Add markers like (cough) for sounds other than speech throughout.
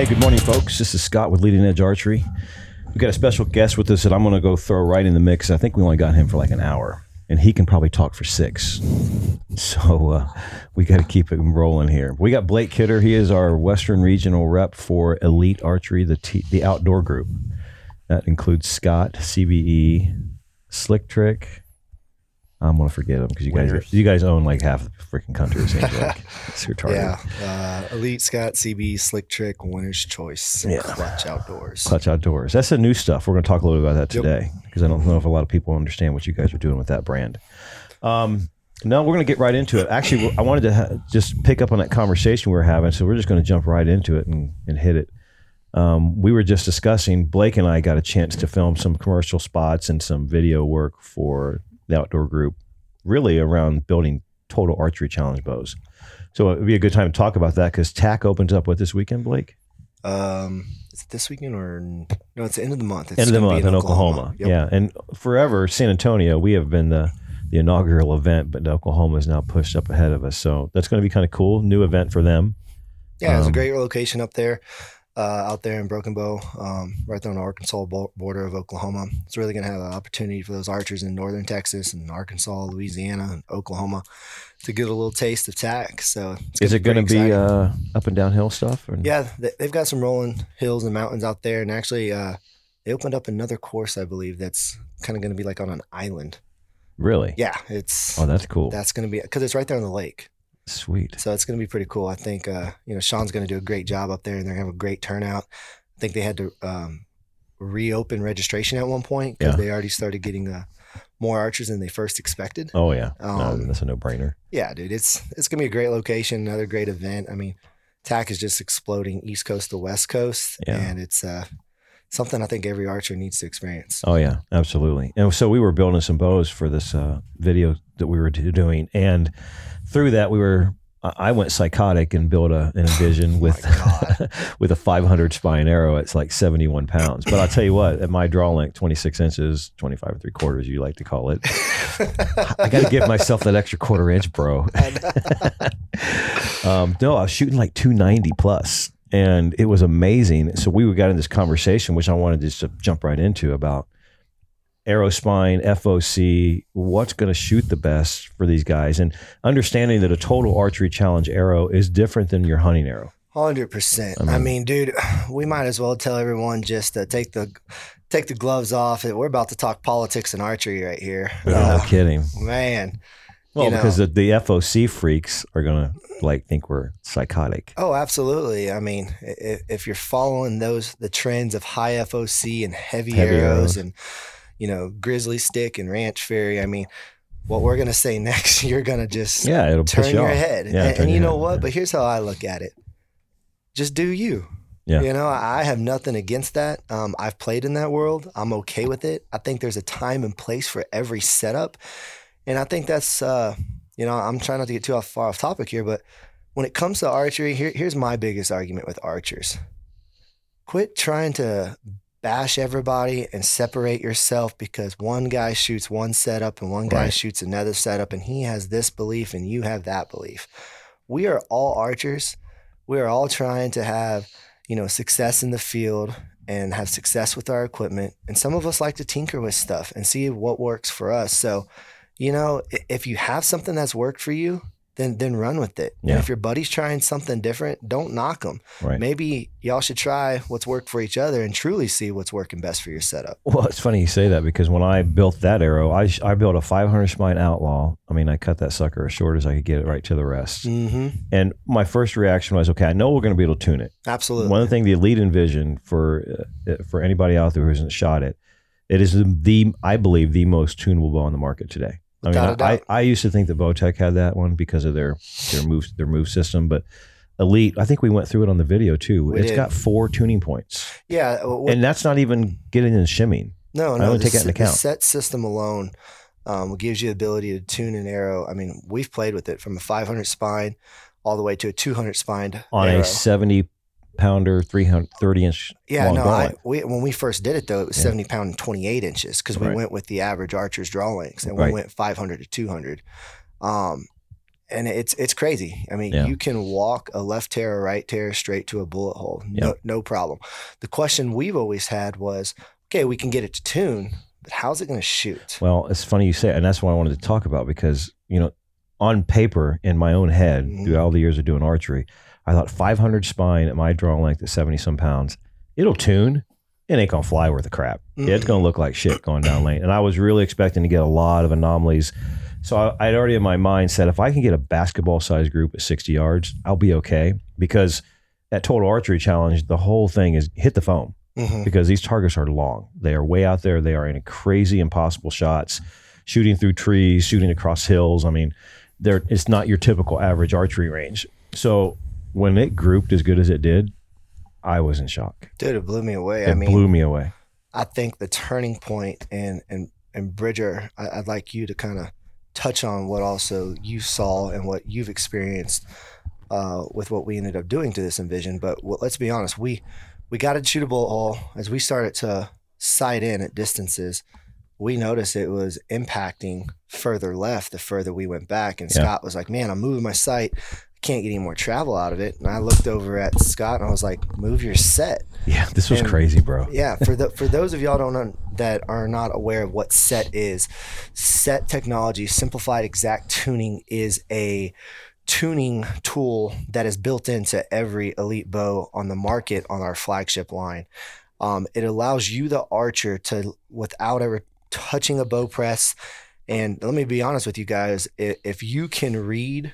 Hey, good morning, folks. This is Scott with Leading Edge Archery. We've got a special guest with us that I'm going to go throw right in the mix. I think we only got him for like an hour, and he can probably talk for six. So uh, we got to keep it rolling here. We got Blake Kidder. He is our Western Regional rep for Elite Archery, the t- the outdoor group. That includes Scott, CBE, Slick Trick. I'm gonna forget them because you guys are, you guys own like half the freaking country. It seems like (laughs) it's retarded. Yeah, uh, Elite Scott CB Slick Trick Winner's Choice Yeah. Clutch Outdoors. Clutch Outdoors. That's the new stuff. We're going to talk a little bit about that today because I don't know if a lot of people understand what you guys are doing with that brand. Um, no, we're going to get right into it. Actually, I wanted to ha- just pick up on that conversation we were having, so we're just going to jump right into it and, and hit it. Um, we were just discussing. Blake and I got a chance to film some commercial spots and some video work for the outdoor group, really around building total archery challenge bows. So it would be a good time to talk about that because TAC opens up what this weekend, Blake? Um, is it this weekend or no? It's the end of the month. It's end of the month in Oklahoma. Yep. Yeah, and forever San Antonio, we have been the the inaugural event, but Oklahoma is now pushed up ahead of us. So that's going to be kind of cool. New event for them. Yeah, it's Um, a great location up there, uh, out there in Broken Bow, um, right there on the Arkansas border of Oklahoma. It's really going to have an opportunity for those archers in northern Texas and Arkansas, Louisiana, and Oklahoma to get a little taste of TAC. So it's Is it going to be uh, up and downhill stuff? Or? Yeah, they- they've got some rolling hills and mountains out there, and actually, uh, they opened up another course, I believe, that's kind of going to be like on an island. Really? Yeah, it's Oh, that's cool. that's going to be because it's right there on the lake, Sweet. so it's going to be pretty cool. I think uh, you know Sean's going to do a great job up there, and they're going to have a great turnout. I think they had to um, reopen registration at one point because Yeah. they already started getting uh, more archers than they first expected. Oh yeah, no, Um, that's a no brainer. Yeah, dude, it's it's gonna be a great location, another great event. I mean, TAC is just exploding East Coast to West Coast, Yeah. and it's uh, something I think every archer needs to experience. Oh yeah, absolutely. And so we were building some bows for this uh, video that we were doing, and through that we were. I went psychotic and built a, an (laughs) envision with God. (laughs) with a 500 spine arrow. It's like 71 pounds. But I'll tell you what, at my draw length, 26 inches, 25 and three quarters, you like to call it. I got to give myself that extra quarter inch, bro. (laughs) um, no, I was shooting like 290 plus, and it was amazing. So we got in this conversation, which I wanted to just to jump right into about arrow spine, FOC, what's going to shoot the best for these guys, and understanding that a total archery challenge arrow is different than your hunting arrow. Hundred percent. I I mean- mean, dude, we might as well tell everyone just to take the take the gloves off. We're about to talk politics and archery right here. no Uh, kidding. man. Well, you know. because the, the FOC freaks are gonna like think we're psychotic. Oh, absolutely. I mean, if, if you're following those the trends of high FOC and heavy, Heavy arrows, arrows. and you know Grizzly Stik and ranch fairy, I mean, what we're gonna say (laughs) next, you're gonna just Yeah, it'll turn you your off. head. Yeah, and and you know head, what? yeah. But here's how I look at it: just do you. Yeah. You know, I I have nothing against that. Um, I've played in that world. I'm okay with it. I think there's a time and place for every setup, and I think that's uh, you know, I'm trying not to get too off, far off topic here, but when it comes to archery, here, here's my biggest argument with archers: quit trying to bash everybody and separate yourself because one guy shoots one setup and one guy Right. shoots another setup, and he has this belief and you have that belief. We are all archers. We are all trying to have you know, success in the field and have success with our equipment. And some of us like to tinker with stuff and see what works for us. So, you know, if you have something that's worked for you, then then run with it. Yeah. And if your buddy's trying something different, don't knock them. Right. Maybe y'all should try what's worked for each other and truly see what's working best for your setup. Well, it's funny you say that because when I built that arrow, I, I built a 500 spine outlaw. I mean, I cut that sucker as short as I could get it right to the rest. Mm-hmm. And my first reaction was, okay, I know we're going to be able to tune it. Absolutely. One of the things the Elite Envision for uh, for anybody out there who hasn't shot it, it is the I believe the most tunable bow on the market today. I mean, I. I used to think that Bowtech had that one because of their their move their move system, but Elite, I think we went through it on the video too. We It's did. got four tuning points, yeah. uh, what- and that's not even getting in shimming. No, I no. would the take that into s- the account. set system alone um, gives you the ability to tune an arrow. I mean, we've played with it from a 500 spine all the way to a 200 spined on arrow. a 70 pounder, 330 inch yeah, long no. I, we, when we first did it though, it was Yeah. 70 pound and 28 inches because we Right. went with the average archer's draw lengths and Right. we went 500 to 200. Um, and it's it's crazy. I mean, Yeah. you can walk a left tear, a right tear straight to a bullet hole, no, Yeah. no problem. The question we've always had was, okay, we can get it to tune, but how's it going to shoot? Well, it's funny you say, it, and that's what I wanted to talk about because you know, on paper, in my own head, Mhm. through all the years of doing archery, I thought 500 spine at my draw length at 70 some pounds, it'll tune. It ain't gonna fly worth a crap. It's Mhm. gonna look like shit going down lane. And I was really expecting to get a lot of anomalies. So I, I'd already in my mind said, if I can get a basketball sized group at 60 yards, I'll be okay. Because at Total Archery Challenge, the whole thing is hit the foam Mhm. because these targets are long. They are way out there. They are in crazy, impossible shots, shooting through trees, shooting across hills. I mean, they're, it's not your typical average archery range. So when it grouped as good as it did, I was in shock. Dude, it blew me away. It I mean, blew me away. I think the turning point and and and Bridger, I, I'd like you to kind of touch on what also you saw and what you've experienced uh, with what we ended up doing to this envision. But what, let's be honest, we we got a bullet hole as we started to sight in at distances. We noticed it was impacting further left the further we went back, and Yeah. Scott was like, "Man, I'm moving my sight." Can't get any more travel out of it. And I looked over at Scott and I was like, move your set. Yeah, this was And- crazy, bro. (laughs) Yeah, for the for those of y'all don't know, that are not aware of what set is, set technology, simplified exact tuning is a tuning tool that is built into every elite bow on the market on our flagship line. Um, it allows you, the archer, to without ever touching a bow press. And let me be honest with you guys: if you can read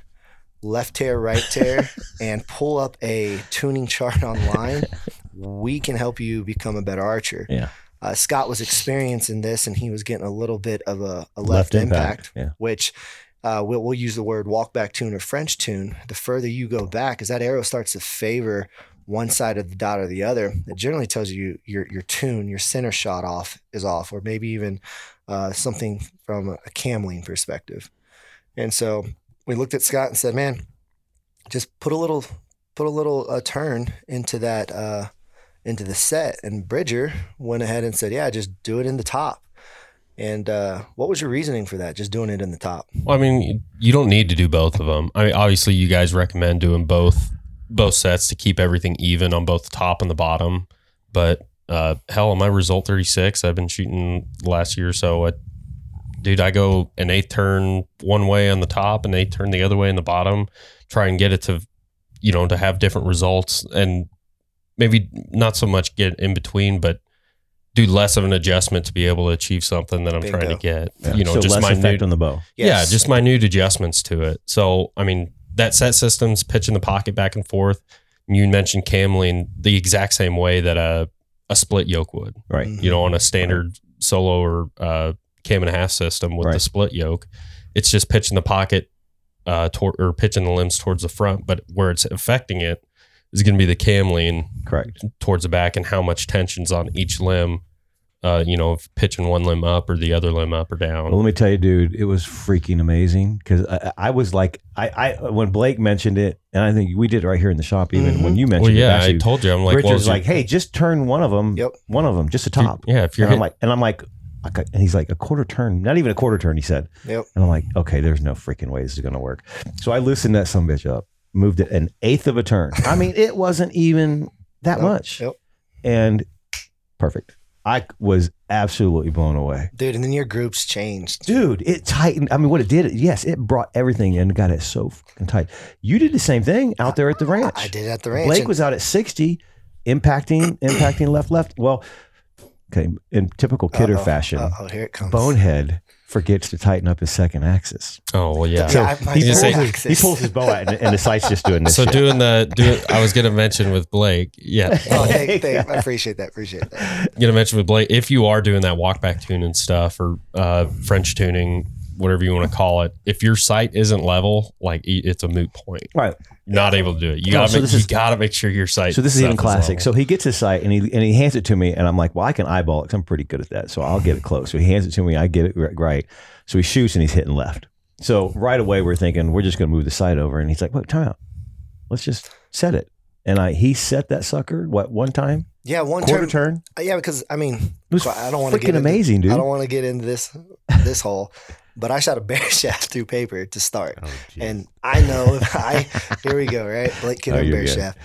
left tear, right tear, (laughs) and pull up a tuning chart online, we can help you become a better archer. Yeah. Uh, Scott was experiencing this, and he was getting a little bit of a, a left, impact, Yeah. which uh, we'll, we'll use the word walk back tune or French tune. The further you go back, as that arrow starts to favor one side of the dot or the other, it generally tells you your your tune, your center shot off is off, or maybe even uh, something from a, a cam lean perspective. And so we looked at Scott and said, "Man, just put a little put a little uh, turn into that uh, into the set." And Bridger went ahead and said, "Yeah, just do it in the top." And uh, what was your reasoning for that? Just doing it in the top? Well, I mean, you don't need to do both of them. I mean, obviously, you guys recommend doing both both sets to keep everything even on both the top and the bottom. But uh, hell, on my result thirty six, I've been shooting last year or so. At, dude, I go an eighth turn one way on the top, and eighth turn the other way in the bottom. Try and get it to, you know, to have different results, and maybe not so much get in between, but do less of an adjustment to be able to achieve something that I'm trying to get. Yeah. You know, so just less my effect on the bow. yeah, just minute adjustments to it. So, I mean, that set system's pitching the pocket back and forth. You mentioned cam lean the exact same way that a a split yoke would. Right. You know, on a standard solo or uh, cam and a half system with the split yoke, it's just pitching the pocket uh, toward or pitching the limbs towards the front. But where it's affecting it is going to be the cam lean Correct. towards the back and how much tension's on each limb. Uh, you know, pitching one limb up or the other limb up or down. Well, let me tell you, dude, it was freaking amazing because I, I was like, I, I when Blake mentioned it, and I think we did it right here in the shop. Even Mhm. when you well, mentioned yeah, it, actually, I told you. I'm like, Richard's well, is like, your- hey, just turn one of them. Yep. One of them, just a if you're- top. Yeah, if you're and I'm like, and I'm like, and he's like a quarter turn, not even a quarter turn. He said, Yep. and I'm like, okay, there's no freaking way this is gonna work. So I loosened that some bitch up, moved it an eighth of a turn. I mean, it wasn't even that Nope. much, Yep. and perfect. I was absolutely blown away. Dude, and then your groups changed. Dude, it tightened. I mean, what it did, yes, it brought everything in and got it so fucking tight. You did the same thing out there at the ranch. I did at the ranch. Blake was out at 60, impacting, impacting left, left. Well, okay, in typical kidder Uh-oh, fashion, Uh-oh, here it comes. Bonehead forgets to tighten up his second axis. oh well, yeah. So- Yeah, I- he, my pulls second his, he pulls his bow out and, and the sight's just doing this. So shit. doing the do I was gonna mention with Blake, yeah, (laughs) Oh, thank, thank, I appreciate that. Appreciate that. gonna mention with Blake if you are doing that walk back tuning stuff or uh, French tuning, whatever you want to call it, if your sight isn't level, like e- it's a moot point. Right. Not able to do it. You No, gotta so make, this you is- gotta make sure your sight. So this is even classic. level. So he gets his sight and he and he hands it to me, and I'm like, well, I can eyeball it because I'm pretty good at that. So I'll get it close. So he hands it to me, I get it ri- right. So he shoots and he's hitting left. So right away we're thinking we're just going to move the sight over, and he's like, "Wait, time out. Let's just set it." And I he set that sucker what one time Yeah, one quarter turn. turn. Uh, yeah, because I mean, It was I don't want to freaking get into, amazing, dude. I don't want to get into this this hole. But I shot a (laughs) bare shaft through paper to start. Oh. And I know I (laughs) here we go, right? Blake Kiddo Oh, bear good. shaft.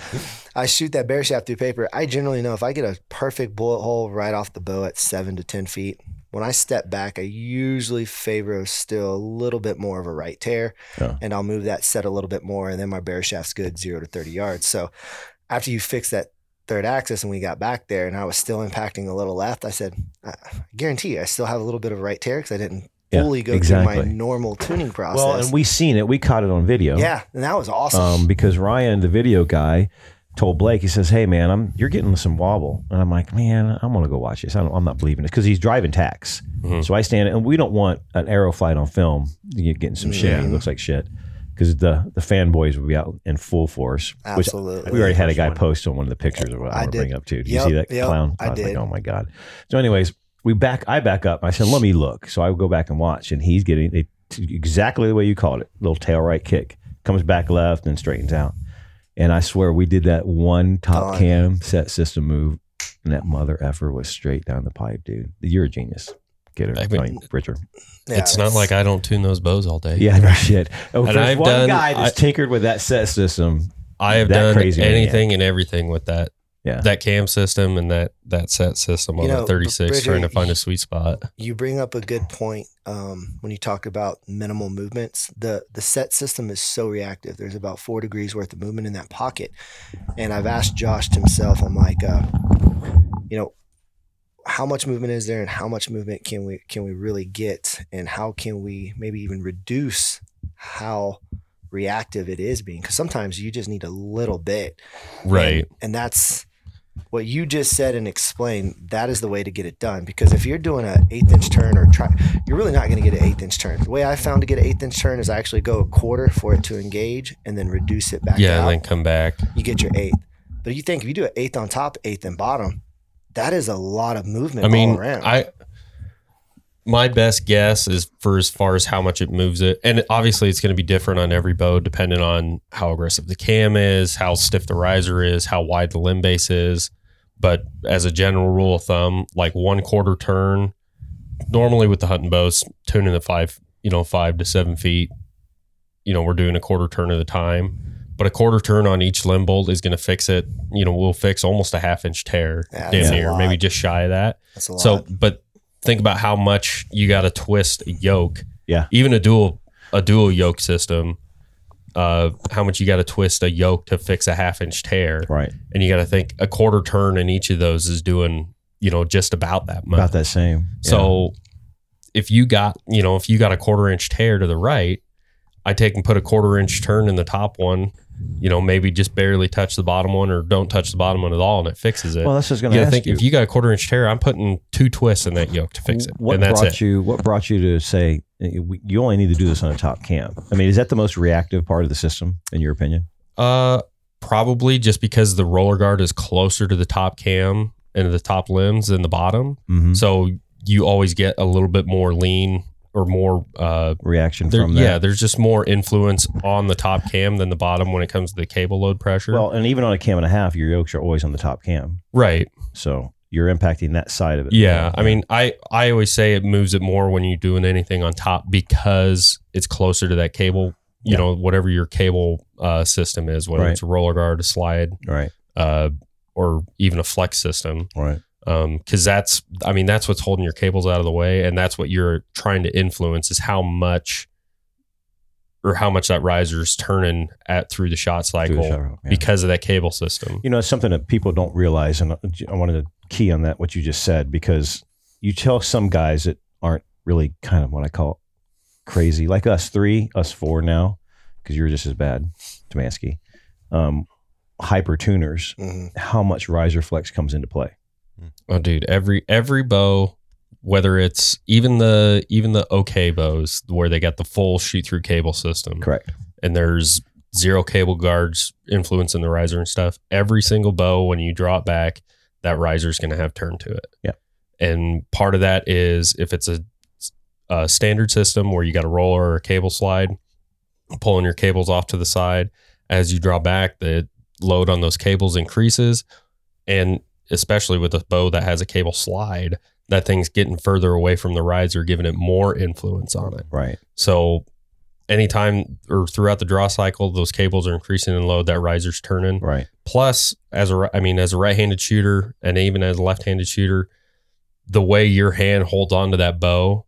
I shoot that bare shaft through paper. I generally know if I get a perfect bullet hole right off the bow at seven to ten feet, when I step back, I usually favor still a little bit more of a right tear, Yeah. and I'll move that set a little bit more, and then my bare shaft's good zero to thirty yards. So after you fix that third axis and we got back there and I was still impacting a little left, I said, I I guarantee you, I still have a little bit of right tear because I didn't Yeah, fully go through exactly. my normal tuning process. Well, and we seen it. We caught it on video. yeah, and that was awesome. Um, because Ryan, the video guy, told Blake, he says, "Hey, man, I'm you're getting some wobble," and I'm like, "Man, I'm gonna go watch this. I don't, I'm not believing it because he's driving tacks. Mhm. So I stand and we don't want an arrow flight on film. You're getting some shit. Yeah. It looks like shit because the the fanboys would be out in full force. Which Absolutely. we already had a guy one. post on one of the pictures of what I, I want to bring up too. Did Yep, you see that yep, clown? I was like, did. oh my god. So, anyways, we back. I back up. I said, let me look. So I would go back and watch, and he's getting it exactly the way you called it. Little tail right kick comes back left and straightens out. And I swear we did that one top Done. cam set system move, and that mother effer was straight down the pipe, dude. You're a genius. Get it, I I mean- mean, Richard. Yeah, it's not like I don't tune those bows all day. Yeah, (laughs) no shit. Oh, And there's I've one done- guy that's I- tinkered with that set system. I have done crazy man. anything and everything with that. Yeah. That cam system and that that set system on You know, a 36 Bridger, trying to find a sweet spot. you bring up a good point um, when you talk about minimal movements. The the set system is so reactive. There's about four degrees worth of movement in that pocket, and I've asked Josh himself. I'm like, uh, you know, how much movement is there, and how much movement can we can we really get, and how can we maybe even reduce how reactive it is being? Because sometimes you just need a little bit, Right. and, and that's what you just said and explained. That is the way to get it done. Because if you're doing an eighth inch turn or try, you're really not going to get an eighth inch turn. The way I found to get an eighth inch turn is I actually go a quarter for it to engage and then reduce it back Yeah, out. and then come back. you get your eighth. But you think if you do an eighth on top, eighth and bottom, that is a lot of movement I mean, all around. I my best guess is for as far as how much it moves it, and obviously it's going to be different on every bow depending on how aggressive the cam is, how stiff the riser is, how wide the limb base is. But as a general rule of thumb, like one quarter turn, normally with the hunting bows, tuning the five, you know, five to seven feet, you know, we're doing a quarter turn at a time. But a quarter turn on each limb bolt is going to fix it. You know, we'll fix almost a half inch tear, Yeah, damn near, maybe just shy of that. That's a lot. So, but think about how much you got to twist a yoke. Yeah. Even a dual a dual yoke system. Uh, how much you got to twist a yoke to fix a half inch tear, Right. and you got to think a quarter turn in each of those is doing you know just about that much. About that same. So if you got, you know, if you got a quarter inch tear to the right, I take and put a quarter inch turn in the top one, you know, maybe just barely touch the bottom one or don't touch the bottom one at all and it fixes it. Well, that's just going to think if you got a quarter inch tear, I'm putting two twists in that yoke to fix it. What and that's brought it. you? What brought you to say you only need to do this on a top cam? I mean, is that the most reactive part of the system, in your opinion? Uh probably just because the roller guard is closer to the top cam and the top limbs than the bottom. Mm-hmm. So you always get a little bit more lean or more uh Reaction There, from that. yeah, there's just more influence on the top cam than the bottom when it comes to the cable load pressure. Well, and even on a cam and a half, your yokes are always on the top cam, right. so you're impacting that side of it. Yeah. I mean, I, I always say it moves it more when you're doing anything on top because it's closer to that cable, you Yeah. know, whatever your cable uh, system is, whether Right. it's a roller guard, a slide, right, uh, or even a flex system. right. Um, cause that's, I mean, that's what's holding your cables out of the way. And that's what you're trying to influence is how much or how much that riser's turning at through the shot cycle the shower, yeah. because of that cable system. You know, it's something that people don't realize, and I wanted to key on that what you just said because you tell some guys that aren't really kind of what I call crazy, like us three, us four now, because you're just as bad, Demansky, um, hyper tuners, Mhm. how much riser flex comes into play. Oh, dude, every every bow, whether it's even the even the OK bows where they got the full shoot through cable system, Correct. and there's zero cable guards influencing the riser and stuff. Every single bow, when you draw it back, that riser is going to have turn to it. Yeah. and part of that is if it's a, a standard system where you got a roller or a cable slide, pulling your cables off to the side as you draw back, the load on those cables increases, and especially with a bow that has a cable slide, that thing's getting further away from the riser, giving it more influence on it. Right. So anytime or throughout the draw cycle, those cables are increasing in load, that riser's turning. Right. Plus, as a I mean, as a right-handed shooter and even as a left-handed shooter, the way your hand holds onto that bow,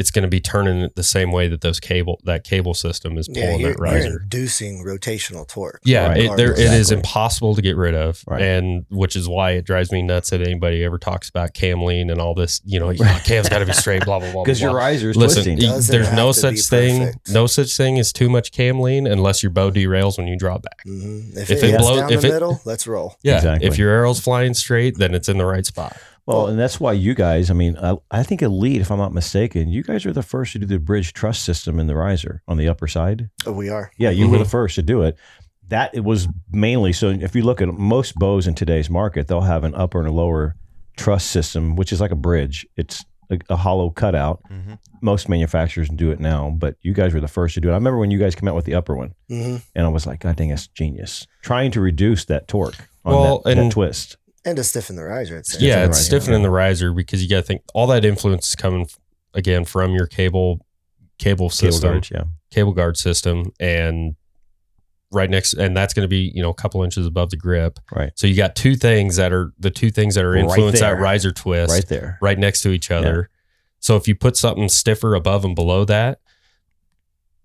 it's going to be turning it the same way that those cable that cable system is Yeah, pulling you're, that you're riser. inducing rotational torque. Yeah, Right. it, there, it is impossible to get rid of, Right. and which is why it drives me nuts that anybody ever talks about cam lean and all this. You know, oh, (laughs) cam's got to be straight, blah blah blah. Because your blah. riser is Listen, twisting. y- there's no such thing, perfect. no such thing as too much cam lean unless your bow derails when you draw back. hmm If, If it it blows- down if the it- middle, let's roll. Yeah, Exactly. if your arrow's flying straight, then it's in the right spot. Well, and that's why you guys, I mean, I, I think Elite, if I'm not mistaken, you guys are the first to do the bridge truss system in the riser on the upper side. Oh, we are. Yeah, you were Mhm. the first to do it. That it was mainly so. If you look at most bows in today's market, they'll have an upper and a lower truss system, which is like a bridge. It's a, a hollow cutout. Mhm. Most manufacturers do it now, but you guys were the first to do it. I remember when you guys came out with the upper one, hmm and I was like, God dang, that's genius. Trying to reduce that torque on Well, that, that twist. And to stiffen the riser. It's Stiffen yeah, it's stiffening yeah. the riser because you got to think all that influence is coming again from your cable cable Cable system, yeah. cable guard system, and right next, and that's going to be you know a couple inches above the grip. Right. So you got two things that are the two things that are Right influence that riser twist Right there. right next to each other. So if you put something stiffer above and below that,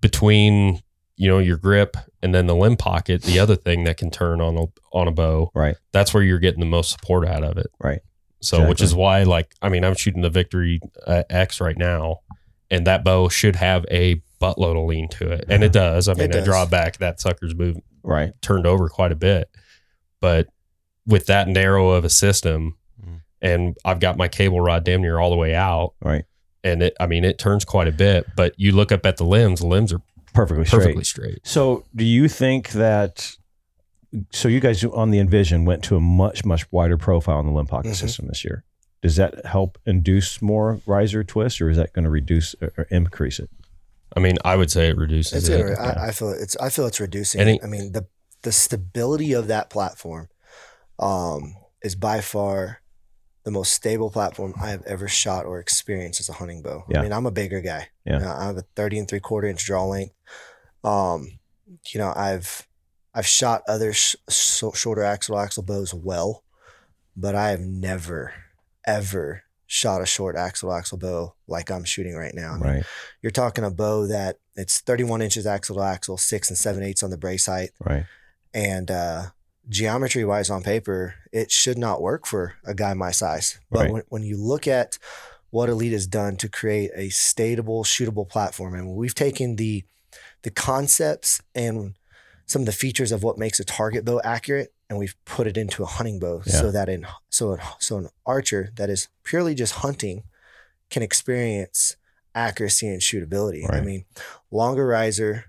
between you know your grip and then the limb pocket, the other thing that can turn on a on a bow, Right. that's where you're getting the most support out of it. Right. So which is why like I mean I'm shooting the Victory uh, X right now, and that bow should have a buttload of lean to it, and it does. I mean I does. draw back that sucker's moved Right. turned over quite a bit. But with that narrow of a system, Mm. and I've got my cable rod damn near all the way out, Right. and it I mean it turns quite a bit. But you look up at the limbs, the limbs are Perfectly straight. perfectly straight. So, do you think that? So, you guys on the Envision went to a much much wider profile in the limb pocket Mhm. system this year. Does that help induce more riser twist, or is that going to reduce or or increase it? I mean, I would say it reduces It's it. gonna, I, I feel it's I feel it's reducing. Any- I mean the the stability of that platform um, is by far the most stable platform I have ever shot or experienced as a hunting bow. Yeah. I mean I'm a bigger guy. Yeah. Uh, I have a 30 and three quarter inch draw length. Um, you know I've I've shot other sh- sh- shorter axle axle bows well, but I have never ever shot a short axle axle bow like I'm shooting right now. Right. you're talking a bow that it's 31 inches axle to axle, six and seven eighths on the brace height, Right. and uh, geometry wise on paper, it should not work for a guy my size. But Right. when, when you look at what Elite has done to create a stateable, shootable platform, and we've taken the the concepts and some of the features of what makes a target bow accurate, and we've put it into a hunting bow, Yeah. so that in so an, so an archer that is purely just hunting can experience accuracy and shootability. I mean, longer riser,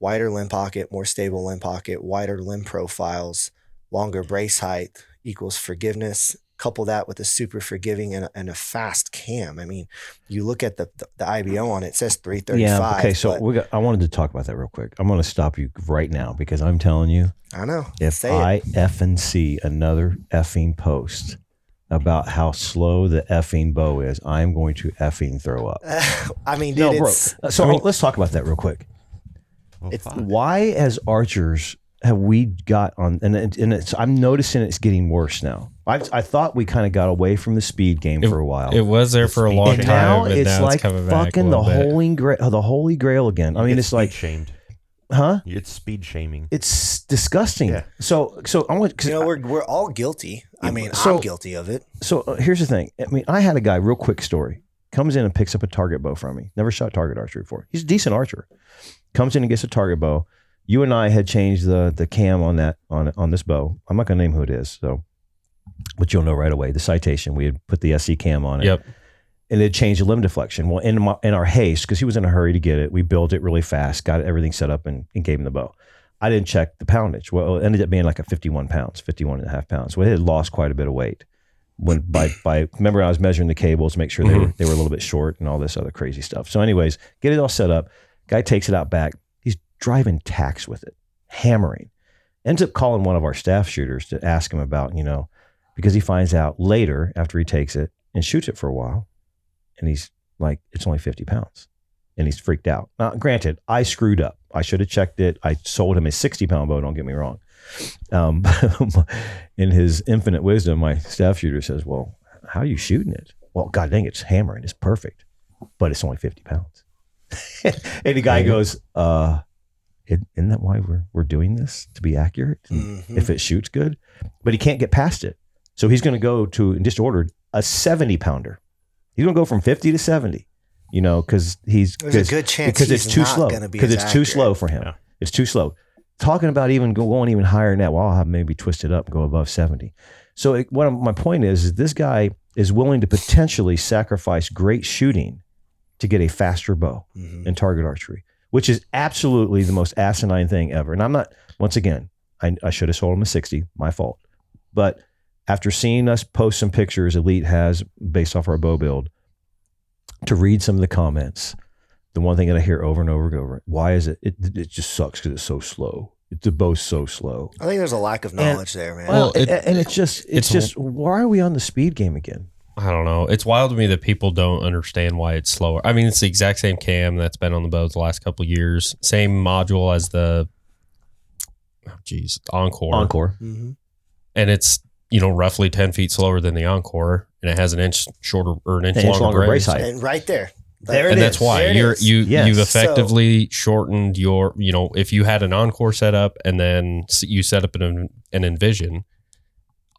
wider limb pocket, more stable limb pocket, wider limb profiles, longer brace height equals forgiveness. Couple that with a super forgiving and a, and a fast cam. I mean, you look at the, the, the IBO on it, it says 335. Yeah. Okay. So we got, I wanted to talk about that real quick. I'm going to stop you right now because I'm telling you, I know. if Say it. I effing see another effing post about how slow the effing bow is, I'm going to effing throw up. (laughs) I mean, dude, No, bro. it's, So I mean- let's talk about that real quick. Oh, well, It's- fuck. Why, as archers, have we got on? And, it- and it's, I'm noticing it's getting worse now. I, I thought we kind of got away from the speed game for a while. It was there for a long and time, now it's now like it's fucking the bit. holy grail, the holy grail again. I mean, It's it's like, shamed. huh? It's speed shaming. It's disgusting. Yeah. So, so I want. 'cause you know, we're, we're all guilty. I mean, So- I'm guilty of it. So uh, here's the thing. I mean, I had a guy, real quick story, comes in and picks up a target bow from me. Never shot target archery before. He's a decent archer. Comes in and gets a target bow. You and I had changed the the cam on that on on this bow. I'm not gonna name who it is, so but you'll know right away. The citation we had put the SC cam on it. Yep. And it changed the limb deflection. Well, in my, in our haste, because he was in a hurry to get it, we built it really fast, got everything set up, and, and gave him the bow. I didn't check the poundage. Well, it ended up being like a 51 pounds, 51 and a half pounds. So it had lost quite a bit of weight. When by by remember I was measuring the cables to make sure they mm-hmm. were they were a little bit short and all this other crazy stuff. So, anyways, get it all set up. Guy takes it out back. Driving tacks with it, hammering. Ends up calling one of our staff shooters to ask him about, you know, because he finds out later after he takes it, and shoots it for a while, and he's like, "It's only fifty pounds," and he's freaked out. Now, granted, I screwed up. I should have checked it. I sold him a sixty pound bow. Don't get me wrong. Um, (laughs) in his infinite wisdom, my staff shooter says, "Well, how are you shooting it?" Well, God dang, it's hammering. It's perfect, but it's only fifty pounds. (laughs) and the guy goes, "Uh." Isn't isn't that why we're we're doing this to be accurate? And Mhm. if it shoots good, but he can't get past it. So he's going to go to and just ordered a 70 pounder. He's going to go from 50 to 70, you know, because he's There's a 'cause- good chance because it's too slow. gonna be Because as it's too slow for him. Yeah. It's too slow. Talking about even going even higher than that, well, I'll have maybe twist it up and go above 70. So it, what I'm- my point is, is this guy is willing to potentially sacrifice great shooting to get a faster bow Mhm. in target archery, which is absolutely the most asinine thing ever. And I'm not, once again, I, I should have sold him a 60, my fault. But after seeing us post some pictures Elite has based off our bow build, to read some of the comments, the one thing that I hear over and over and over, why is it? It, it just sucks because it's so slow. It, the bow's so slow. I think there's a lack of knowledge there, man. Well, it- and, and it's just, it's, it's- just, why are we on the speed game again? I don't know. It's wild to me that people don't understand why it's slower. I mean, it's the exact same cam that's been on the boats the last couple of years. Same module as the, oh, geez, Enkore. Enkore. hmm And it's, you know, roughly 10 feet slower than the Enkore. And it has an inch shorter or an inch, An inch longer, longer brace. brace height. And right there, There it and is. that's why There you're you Yes. you've So- effectively shortened your you know if you had an encore setup and then you set up an an envision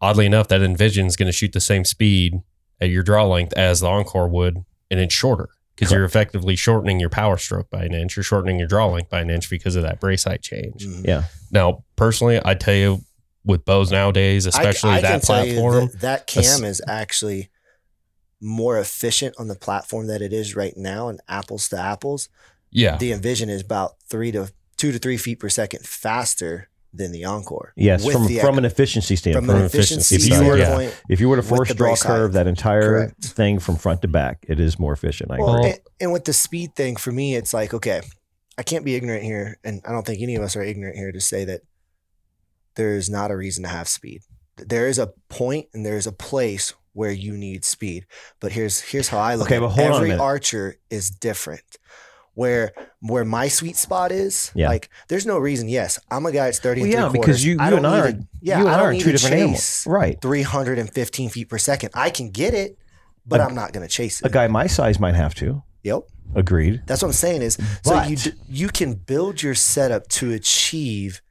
oddly enough that envision is going to shoot the same speed at your draw length as the encore would an inch shorter because you're effectively shortening your power stroke by an inch you're shortening your draw length by an inch because of that brace height change Mhm. Yeah. now personally i tell you with bows nowadays especially I, I that can tell you platform that, that cam is actually more efficient on the platform that it is right now, and apples to apples. yeah The Envision is about three to two to three feet per second faster than the Enkore. Yes, from, the- from an efficiency standpoint. from an efficiency efficiency side, yeah. standpoint. If you were to force draw curve height. that entire Correct. thing from front to back, it is more efficient. I Well, agree. and, and with the speed thing, for me, it's like, okay, I can't be ignorant here. And I don't think any of us are ignorant here to say that there's not a reason to have speed. There is a point and there's a place where you need speed. But here's here's how I look Okay, at but it. Every archer is different. Where where my sweet spot is, Yeah. like there's no reason. Yes, I'm a guy that's 30 Well, and yeah, because you, you and I are, to- yeah, you and I I don't are two different animals. Right. 315 feet per second. I can get it, but I'm not going to chase it. A guy my size might have to. Yep. Agreed. That's what I'm saying is so you d- you can build your setup to achieve,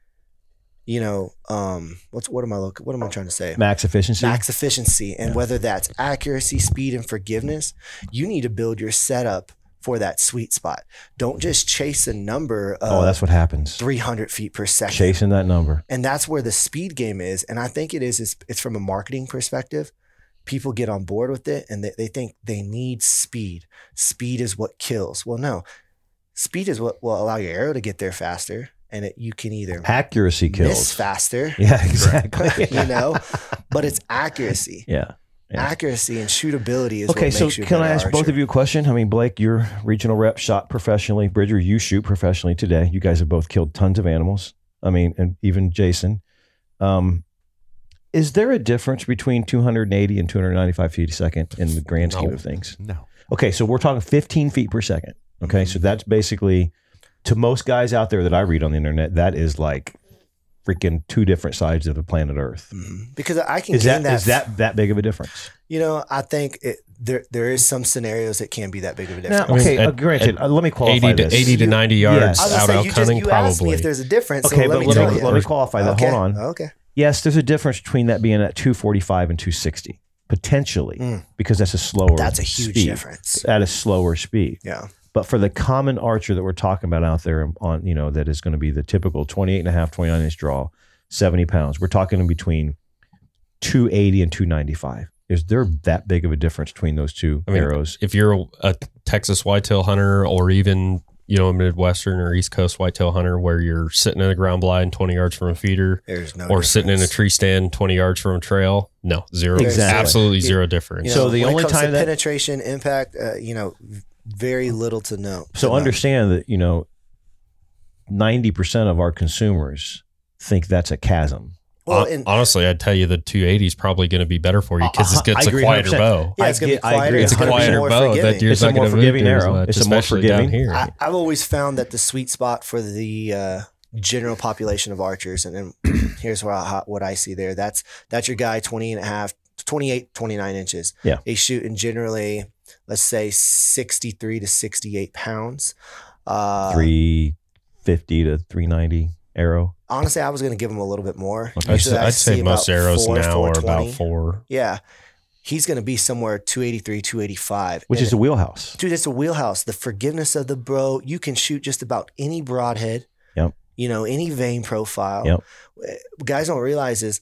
you know, um, what's what am I looking? What am I trying to say? Max efficiency. Max efficiency, and whether that's accuracy, speed, and forgiveness, you need to build your setup for that sweet spot. Don't mm-hmm. just chase a number oh, that's what happens. 300 feet per second. Chasing that number. And that's where the speed game is. And I think it is, is it's from a marketing perspective. People get on board with it and they, they think they need speed. Speed is what kills. Well, no. Speed is what will allow your arrow to get there faster. And it, you can either Accuracy miss kills. faster, (laughs) Yeah, exactly. (laughs) you know, but it's (laughs) accuracy. yeah. Yeah. Accuracy and shootability is Okay, what so makes you a can I better ask both of you a question? I mean, Blake, your regional rep shot professionally. Bridger, you shoot professionally today. You guys have both killed tons of animals. I mean, and even Jason. Um, is there a difference between 280 and 295 feet a second in the grand scheme No. of things? No. Okay, so we're talking 15 feet per second. Okay, so that's basically to most guys out there that I read on the internet, that is like freaking two different sides of the planet Earth. Mhm. Because I can Is that that, is that that big of a difference? you know, I think it, there there is some scenarios that can be that big of a Now, difference. I mean, okay, at- uh, granted, uh, let me qualify 80 to this. 80 to 90 Yes. yards I was out gonna say, out you, just, asked me probably if there's a difference. Okay, so but let me let tell me, you. let me qualify that. okay. Hold on. Okay. Yes, there's a difference between that being at 245 and 260 potentially Mm. because that's a slower. That's a huge speed, difference. At a slower speed. Yeah. But for the common archer that we're talking about out there on, you know, that is going to be the typical 28 and a half, 29 inch draw, 70 pounds. We're talking in between 280 and 295. Is there that big of a difference between those two I mean, arrows? if you're a Texas whitetail hunter or even you know a Midwestern or East Coast whitetail hunter where you're sitting in a ground blind 20 yards from a feeder There's no or sitting in a tree stand 20 yards from a trail, no zero, Exactly. absolutely zero difference. You So the when only it comes time to that- penetration impact, uh, you know, very little to know. So to none. understand that, you know, 90% of our consumers think that's a chasm. Well, and honestly, I'd tell you the 280 is probably going to be better for you because Uh, it gets a quieter 100%. bow. yeah, it's I gonna be I quieter. agree. It's a quieter bow forgiving. that you're It's a not more forgiving as arrow. much, It's a more especially down forgiving- here. I, I've always found that the sweet spot for the uh, general population of archers, and then (clears throat) here's what I, what I see there. That's that's your guy 20 and a half, 28, 29 inches. Yeah. He's shooting generally, let's say 63 to 68 pounds. Uh, 350 to 390 arrow. honestly, I was going to give him a little bit more. Okay. I'd, say, I'd say most arrows four, now are about four. Yeah. He's going to be somewhere 283, 285. which And is a wheelhouse. Dude, it's a wheelhouse. The forgiveness of the bro. You can shoot just about any broadhead. Yep. You know, any vane profile. Yep. Guys don't realize is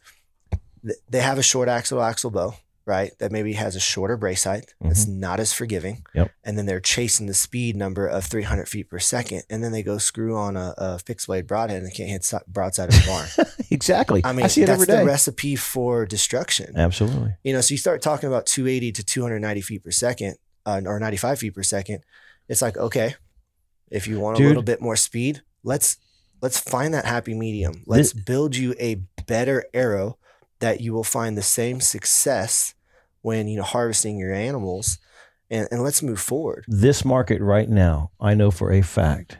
they have a short axle axle bow, right? That maybe has a shorter brace height. It's not as forgiving. Mm-hmm. Yep. And then they're chasing the speed number of 300 feet per second. And then they go screw on a, a fixed blade broadhead and they can't hit si- broadside of the barn. (laughs) exactly. I mean, see it that's every day. the recipe for destruction. Absolutely. You know, so you start talking about 280 to 290 feet per second, uh, or 95 feet per second. It's like, okay, if you want a little bit more speed, let's let's find that happy medium. Let's build you a better arrow that you will find the same success when you know harvesting your animals, and, and let's move forward. This market right now, I know for a fact,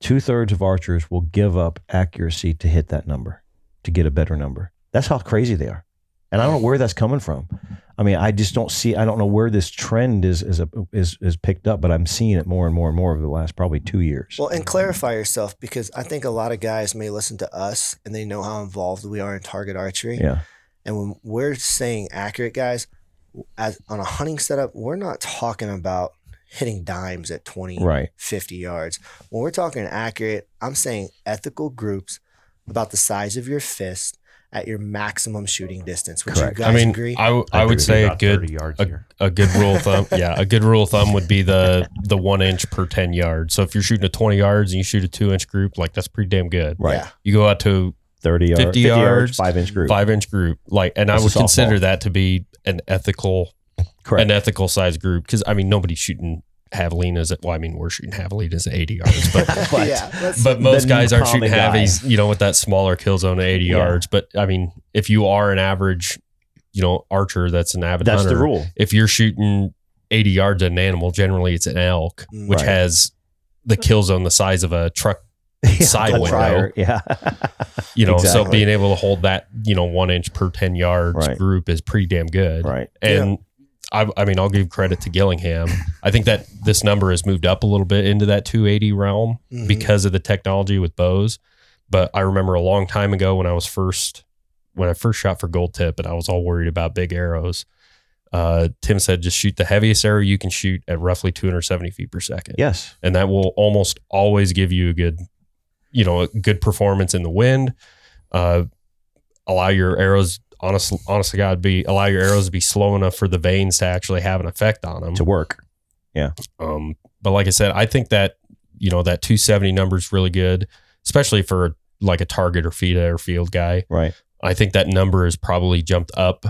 two thirds of archers will give up accuracy to hit that number, to get a better number. That's how crazy they are. And I don't know where that's coming from. I mean, I just don't see. I don't know where this trend is is a, is is picked up, but I'm seeing it more and more and more over the last probably two years. Well, and clarify yourself because I think a lot of guys may listen to us and they know how involved we are in target archery. yeah, And when we're saying accurate, guys, as on a hunting setup, we're not talking about hitting dimes at 20, right. 50 yards. When we're talking accurate, I'm saying ethical groups about the size of your fist at your maximum shooting distance. Would Correct. you I guys mean, agree? I, w- I I agree would say a good 30 yards a, here. a good rule of thumb. Yeah, a good rule of thumb would be the the one inch per ten yards. So if you're shooting a twenty yards and you shoot a two inch group, like that's pretty damn good. Right. Yeah. You go out to 30 yards, 50 yards, five inch group. five inch group, like, and That's I a would softball. consider that to be an ethical Correct. an ethical size group because I mean nobody's shooting javelinas at well I mean we're shooting javelinas at 80 yards but (laughs) But- yeah. But most guys aren't shooting common guy. heavies you know with that smaller kill zone at 80 Yeah. yards but I mean if you are an average you know archer that's an avid That's hunter the rule. if you're shooting 80 yards at an animal generally it's an elk which Right. has the kill zone the size of a truck (laughs) side window. prior, Yeah. you know so being able to hold that you know one inch per 10 yards Right. group is pretty damn good right. and I, I mean, I'll give credit to Gillingham. I think that this number has moved up a little bit into that 280 realm Mhm. because of the technology with bows. But I remember a long time ago when I was first when I first shot for gold tip and I was all worried about big arrows. Uh, Tim said just shoot the heaviest arrow you can shoot at roughly 270 feet per second, Yes. and that will almost always give you a good, you know, a good performance in the wind. Uh, allow your arrows honest honest to God be allow your arrows to be slow enough for the vanes to actually have an effect on them. To work. Yeah. Um, but like I said, I think that you know that 270 number is really good, especially for like a target or feed or field guy. Right. I think that number has probably jumped up,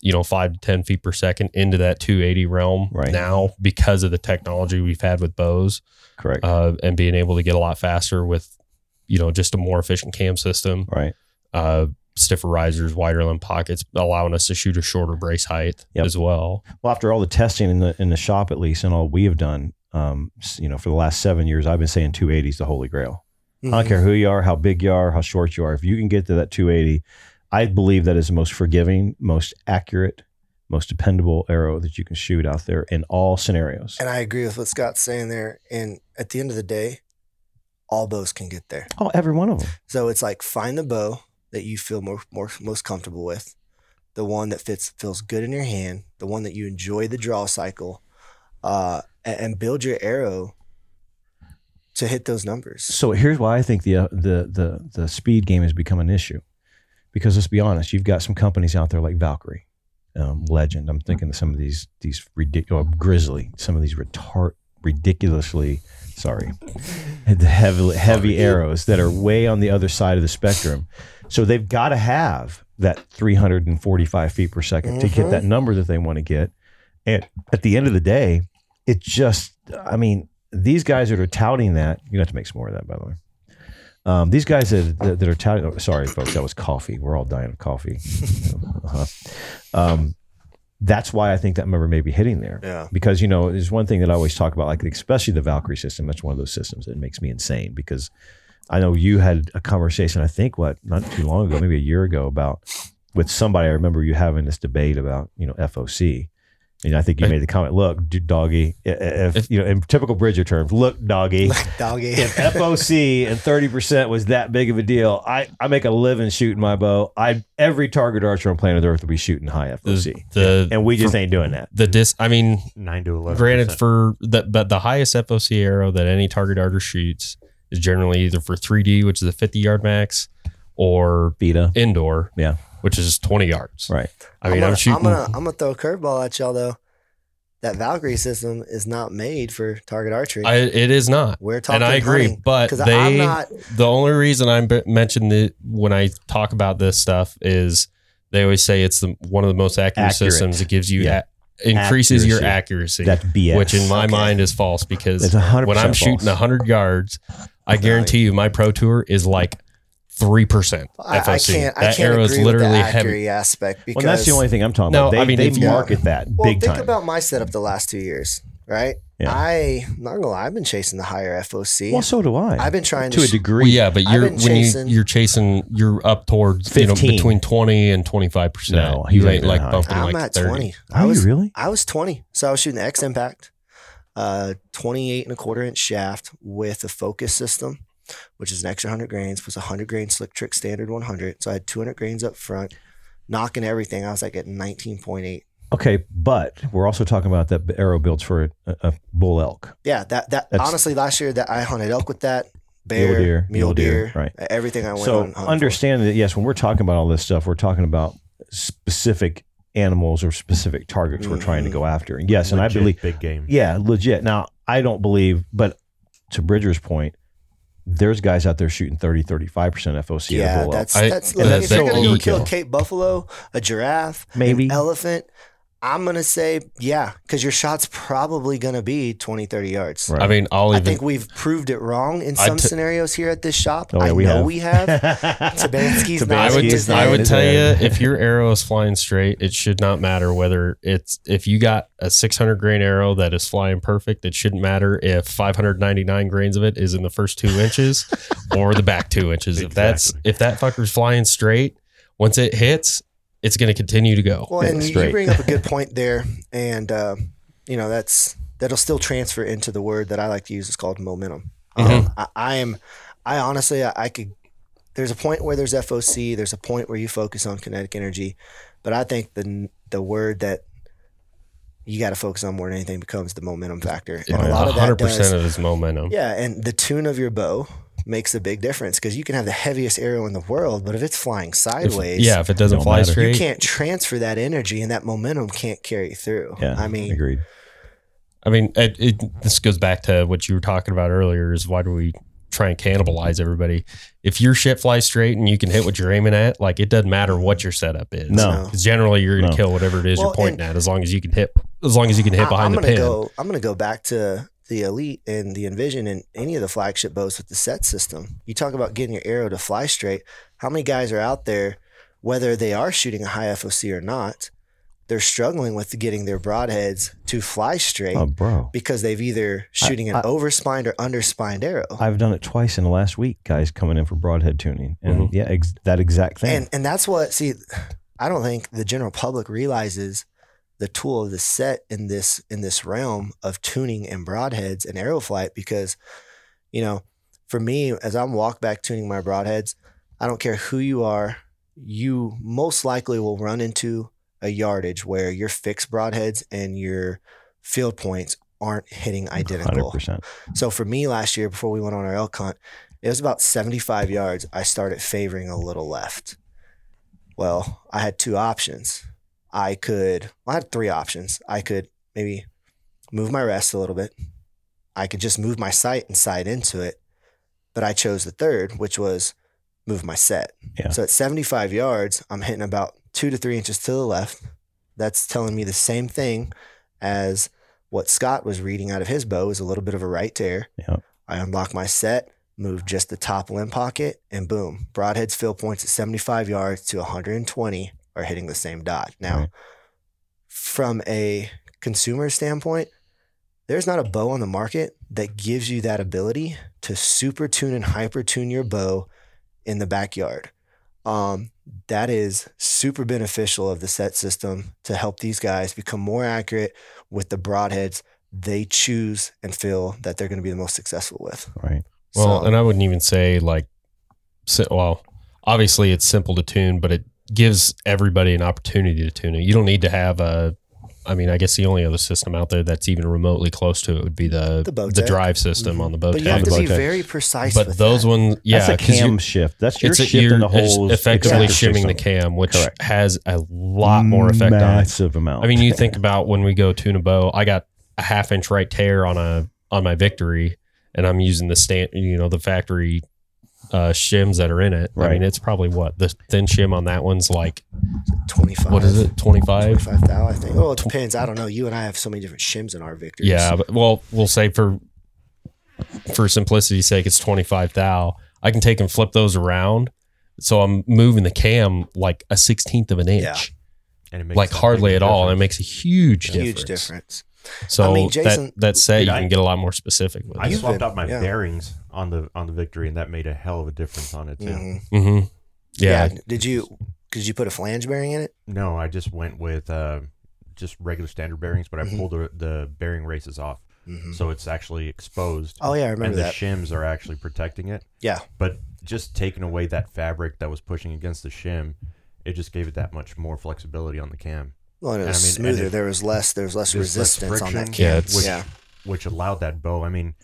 you know, five to ten feet per second into that 280 realm Right. now because of the technology we've had with bows Correct. uh, and being able to get a lot faster with, you know, just a more efficient cam system, right. uh, stiffer risers, wider limb pockets, allowing us to shoot a shorter brace height Yep. as well. Well, after all the testing in the in the shop, at least, and all we have done, um, you know, for the last seven years, I've been saying 280 is the holy grail. I Mhm. don't care who you are, how big you are, how short you are. If you can get to that 280, I believe that is the most forgiving, most accurate, most dependable arrow that you can shoot out there in all scenarios. And I agree with what Scott's saying there. And at the end of the day, all bows can get there. Oh, every one of them. So it's like find the bow that you feel more, more most comfortable with, the one that fits feels good in your hand, the one that you enjoy the draw cycle, uh, and, and build your arrow to hit those numbers. So here's why I think the uh, the the the speed game has become an issue, because let's be honest, you've got some companies out there like Valkyrie, um, Legend. I'm thinking of some of these these ridiculous Grizzly, some of these retard ridiculously sorry, (laughs) the heavy heavy arrows that are way on the other side of the spectrum. So they've got to have that 345 feet per 2nd to get Mhm. that number that they want to get. And at the end of the day, it just, I mean, these guys that are touting that, you have to make some more of that, by the way. Um, these guys that, that, that are touting, oh, sorry, folks, that was coffee. We're all dying of coffee. (laughs) uh-huh. um, that's why I think that number may be hitting there. Yeah. Because, you know, there's one thing that I always talk about, like, especially the Valkyrie system. That's one of those systems that makes me insane because I know you had a conversation, I think, what, not too long ago, maybe a year ago, about with somebody. I remember you having this debate about, you know, FOC. And I think you made the comment, look, doggy, i- i- if, you know, in typical Bridger terms, look, doggy, (laughs) Doggy. if FOC and 30% was that big of a deal, I, I make a living shooting my bow. I every target archer on planet Earth would be shooting high FOC. The and we just ain't doing that. the dis. I mean, Nine to eleven. granted, for the but the highest FOC arrow that any target archer shoots is generally either for 3D, which is a 50 yard max, or Beta. indoor, Yeah. which is 20 yards. Right. I mean, I'm, I'm, gonna, shooting. I'm gonna, I'm gonna throw a curveball at y'all though. That Valkyrie system is not made for target archery. I, it is not. We're talking and I agree, hunting. but 'Cause they I'm not. the only reason I be- mention it when I talk about this stuff is they always say it's the one of the most accurate, Accurate. systems. It gives you Yeah. A, increases your Accuracy. accuracy, That's BS. which in my Okay. mind is false because It's 100% when I'm false. shooting 100 yards, I guarantee you my pro tour is like three percent I, I can't. I that can't arrow is agree with the heavy. accuracy aspect because well, that's the only thing I'm talking No, about. They, I mean, they if you- market that Well, big think time. about my setup the last two years, right? Yeah. I I'm not gonna lie, I've been chasing the higher FOC. well, so do I. I've been trying to to a degree. Well, yeah, but you're when you chasing- you're chasing, you're up towards you know 15. between 20 and 25 percent. No, he's you not ain't like high. bumping I'm like at 30. 20. Are I was you really? I was 20, so I was shooting the X Impact, uh, 28 and a quarter inch shaft with a focus system, which is an extra 100 grains, was a 100 grain slick trick standard 100. So I had 200 grains up front, knocking everything. I was like at 19.8. Okay, but we're also talking about that arrow builds for a, a bull elk. Yeah, that that That's- honestly last year that I hunted elk with that bear, Mule deer, mule mule deer, deer, right. Everything I went So on. hunting for. understand that yes, when we're talking about all this stuff, we're talking about specific animals or specific targets we're trying to go after. And yes, and I believe big game. yeah, legit. Now, I don't believe, but to Bridger's point, there's guys out there shooting 30, 35% FOC at a Yeah, bull elk. that's I- that's uh, like if you're that's gonna go kill a. Cape buffalo, a giraffe, Maybe. an elephant. I'm gonna say yeah, because your shot's probably gonna be 20, 30 yards. Right. I mean, I'll I even think we've proved it wrong in some t- scenarios here at this shop. Oh, yeah, I we know have. we have. (laughs) Tabansky's Tabansky not I would, in is his not I would tell you if your arrow is flying straight, it should not matter whether it's if you got a 600 grain arrow that is flying perfect. It shouldn't matter if 599 grains of it is in the first two inches (laughs) or the back two inches. If that's if that fucker's flying straight, once it hits, it's going to continue to go. Well, and you, you bring up a good (laughs) point there, and uh, you know that's that'll still transfer into the word that I like to use. It's called momentum. Um, I, I am, I honestly, I, I could. There's a point where there's FOC. There's a point where you focus on kinetic energy, but I think the the word that you got to focus on more than anything becomes the momentum factor, and a lot of that 100% does. of his momentum. Yeah, and the tune of your bow makes a big difference because you can have the heaviest arrow in the world, but if it's flying If- sideways, yeah, if it doesn't fly matter. straight, you can't transfer that energy and that momentum can't carry through. yeah, I mean, agreed. I mean, it, it, this goes back to what you were talking about earlier is why do we try and cannibalize everybody? If your shit flies straight and you can hit what you're aiming at, like it doesn't matter what your setup is. No. Because generally you're going to No. kill whatever it is Well, you're pointing and- at as long as you can hit, as long as you can hit I, behind the gonna pin. go. I'm gonna go back to the elite and the envision and any of the flagship bows with the set system. You talk about getting your arrow to fly straight. How many guys are out there, whether they are shooting a high FOC or not, they're struggling with getting their broadheads to fly straight Oh, bro. because they've either shooting an I- overspined or underspined arrow. I've done it twice in the last week, guys coming in for broadhead tuning. And Mhm. yeah, ex- that exact thing. And and that's what see, I don't think the general public realizes the tool of the set in this in this realm of tuning and broadheads and arrow flight because, you know, for me as I'm walk back tuning my broadheads, I don't care who you are, you most likely will run into a yardage where your fixed broadheads and your field points aren't hitting identical. 100%. So for me last year, before we went on our elk hunt, it was about 75 yards. I started favoring a little left. Well, I had two options. I could, well, I had three options. I could maybe move my rest a little bit. I could just move my sight and sight into it. But I chose the third, which was move my set. Yeah. So at 75 yards, I'm hitting about two to three inches to the left. That's telling me the same thing as what Scott was reading out of his bow is a little bit of a right tear. Yeah. I unlock my set, move just the top limb pocket, and boom, broadheads fill points at 75 yards to 120 are hitting the same dot. Now, Right. from a consumer standpoint, there's not a bow on the market that gives you that ability to super tune and hyper tune your bow in the backyard. Um, that is super beneficial of the set system to help these guys become more accurate with the broadheads they choose and feel that they're going to be the most successful with. Right. Well, So- and I wouldn't even say like, well, obviously it's simple to tune, but it gives everybody an opportunity to tune it. You don't need to have a. I mean, I guess the only other system out there that's even remotely close to it would be the The the, drive system on the boat. but you have to Bowtech. be very precise. But with those that. ones, yeah, That's a 'cause you- cam shift. That's you're it's a, shifting the you're it's whole effectively executive shimming the cam, which Correct. has a lot more effect on it. Massive amount. I mean, you think about when we go tune a bow, I got a half inch right tear on a on my victory, and I'm using the stand, you know, the factory uh, shims that are in it. I mean, it's probably what the thin shim on that one's like. 25. What is it? Twenty five. 25 I think. Oh, it depends. I don't know. You and I have so many different shims in our victories. Yeah, but well, we'll say for for simplicity's sake, it's twenty five thou. I can take and flip those around, so I'm moving the cam like a sixteenth of an inch, Yeah. And it makes like hardly big at all, and it makes a huge difference. Huge difference. So I mean, Jason- that that said, Dude, you I- can get a lot more specific with I it. Swapped out my yeah. bearings on the on the victory, and that made a hell of a difference on it too. Mhm. Mm-hmm. Yeah. Did you? Did you put a flange bearing in it? No, I just went with uh, just regular standard bearings, but I Mhm. pulled the, the bearing races off, hmm so it's actually exposed. Oh yeah, I remember and the shims are actually protecting it. Yeah. But just taking away that fabric that was pushing against the shim, it just gave it that much more flexibility on the cam, well, and it and I was mean, and smoother. it- there was less. There was less There's less resistance on that friction. Yeah, which yeah. which allowed that bow. I mean,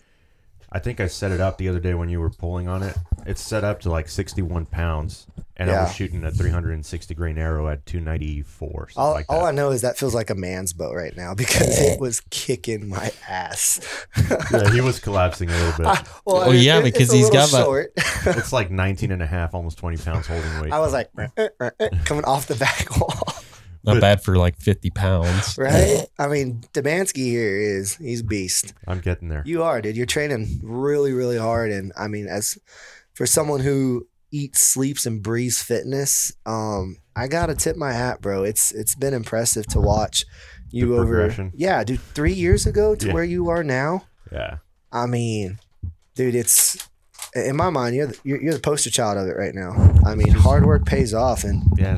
I think I set it up the other day when you were pulling on it. It's set up to like 61 pounds, and I was shooting a 360 grain arrow at 294. All, like all I know is that feels like a man's bow right now because it was kicking my ass. (laughs) yeah, he was collapsing a little bit. I- well, Oh, yeah, it- because he's got that- short. (laughs) it's like 19 and a half, almost 20 pounds holding weight. I was like uh, uh, uh, coming off the back wall, Not But- bad for like 50 pounds. (laughs) right? I mean, Demansky here is he's a beast. I'm getting there. You are, dude. You're training really, really hard, and I mean, as for someone who eats, sleeps, and breathes fitness, um, I gotta tip my hat, bro. It's it's been impressive to watch you The over. progression. Yeah, dude. Three years ago to Yeah. where you are now. Yeah. I mean, dude, it's in my mind, you're the, you're, you're the poster child of it right now. I mean, hard work pays off, and Yeah.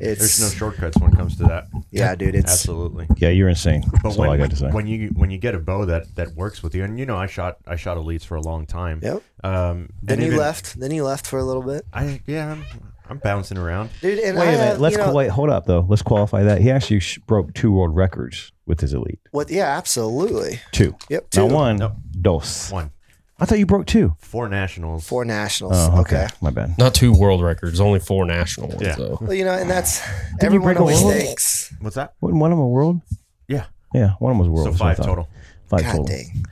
It's There's no shortcuts when it comes to that. yeah, dude. It's Absolutely. yeah, you're insane. But That's when, all I got to say. when you when you get a bow that that works with you, and you know I shot I shot elites for a long time. Yep. Um, then and you even- left. Then you left for a little bit, I yeah, I'm, I'm bouncing around. dude. And Wait I a minute. have, Let's you know, wait. Hold up, though. Let's qualify that. He actually sh- broke two world records with his elite. What? Yeah, absolutely. Two. Yep. Two. Not one. Nope. Dos. One, I thought you broke two. four nationals. Four nationals. Oh, okay. okay. My bad. Not two world records, only four national ones. Yeah. though. Well, you know, and that's you everyone break a always world? thinks. What's that? Wasn't one of them a world? Yeah. Yeah, one of them was world. So that's what five total. Five God total. dang.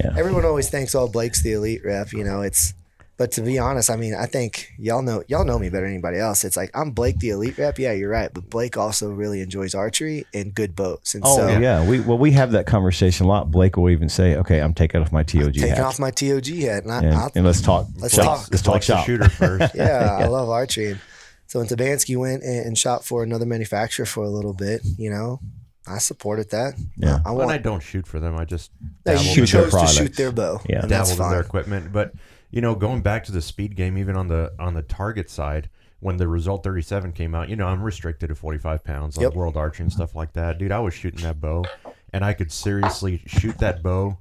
Yeah. Everyone always thinks, "Oh, Blake's the elite rep." You know, it's. But to be honest, I mean, I think y'all know y'all know me better than anybody else. It's like I'm Blake the elite rep. Yeah, you're right. But Blake also really enjoys archery and good boats. And Oh so yeah. we well we have that conversation a lot. Blake will even say, "Okay, I'm taking off my TOG taking hat, off my TOG hat, and I, and, I'll, and let's talk. Let's Blake, talk. Let's talk Blake's shop." shooter first. (laughs) yeah, I love archery. And so when Tabansky went and, and shot for another manufacturer for a little bit, you know, I supported that. Yeah. I When want. I don't shoot for them, I just No, you shoot their chose to shoot their bow. Yeah. and that's dabbled in their equipment. But you know, going back to the speed game, even on the on the target side, when the Rezult 37 came out, you know, I'm restricted to 45 pounds on Yep. world archery and stuff like that. Dude, I was shooting that bow, and I could seriously shoot that bow,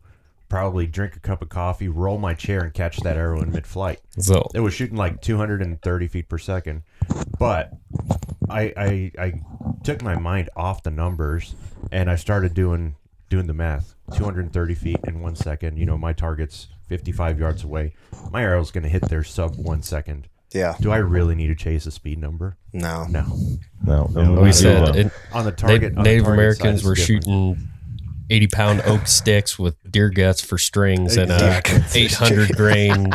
probably drink a cup of coffee, roll my chair, and catch that arrow in mid-flight. So It was shooting like 230 feet per second, but I, I I took my mind off the numbers and I started doing doing the math. 230 feet in one second. You know, my target's 55 yards away. My arrow's going to hit there sub one second. Yeah. Do I really need to chase a speed number? No. No. No, No, no, we I said it, On the Na- target, on the Native target Americans side, were different. shooting 80 pound oak sticks with deer guts for strings and a 800 grain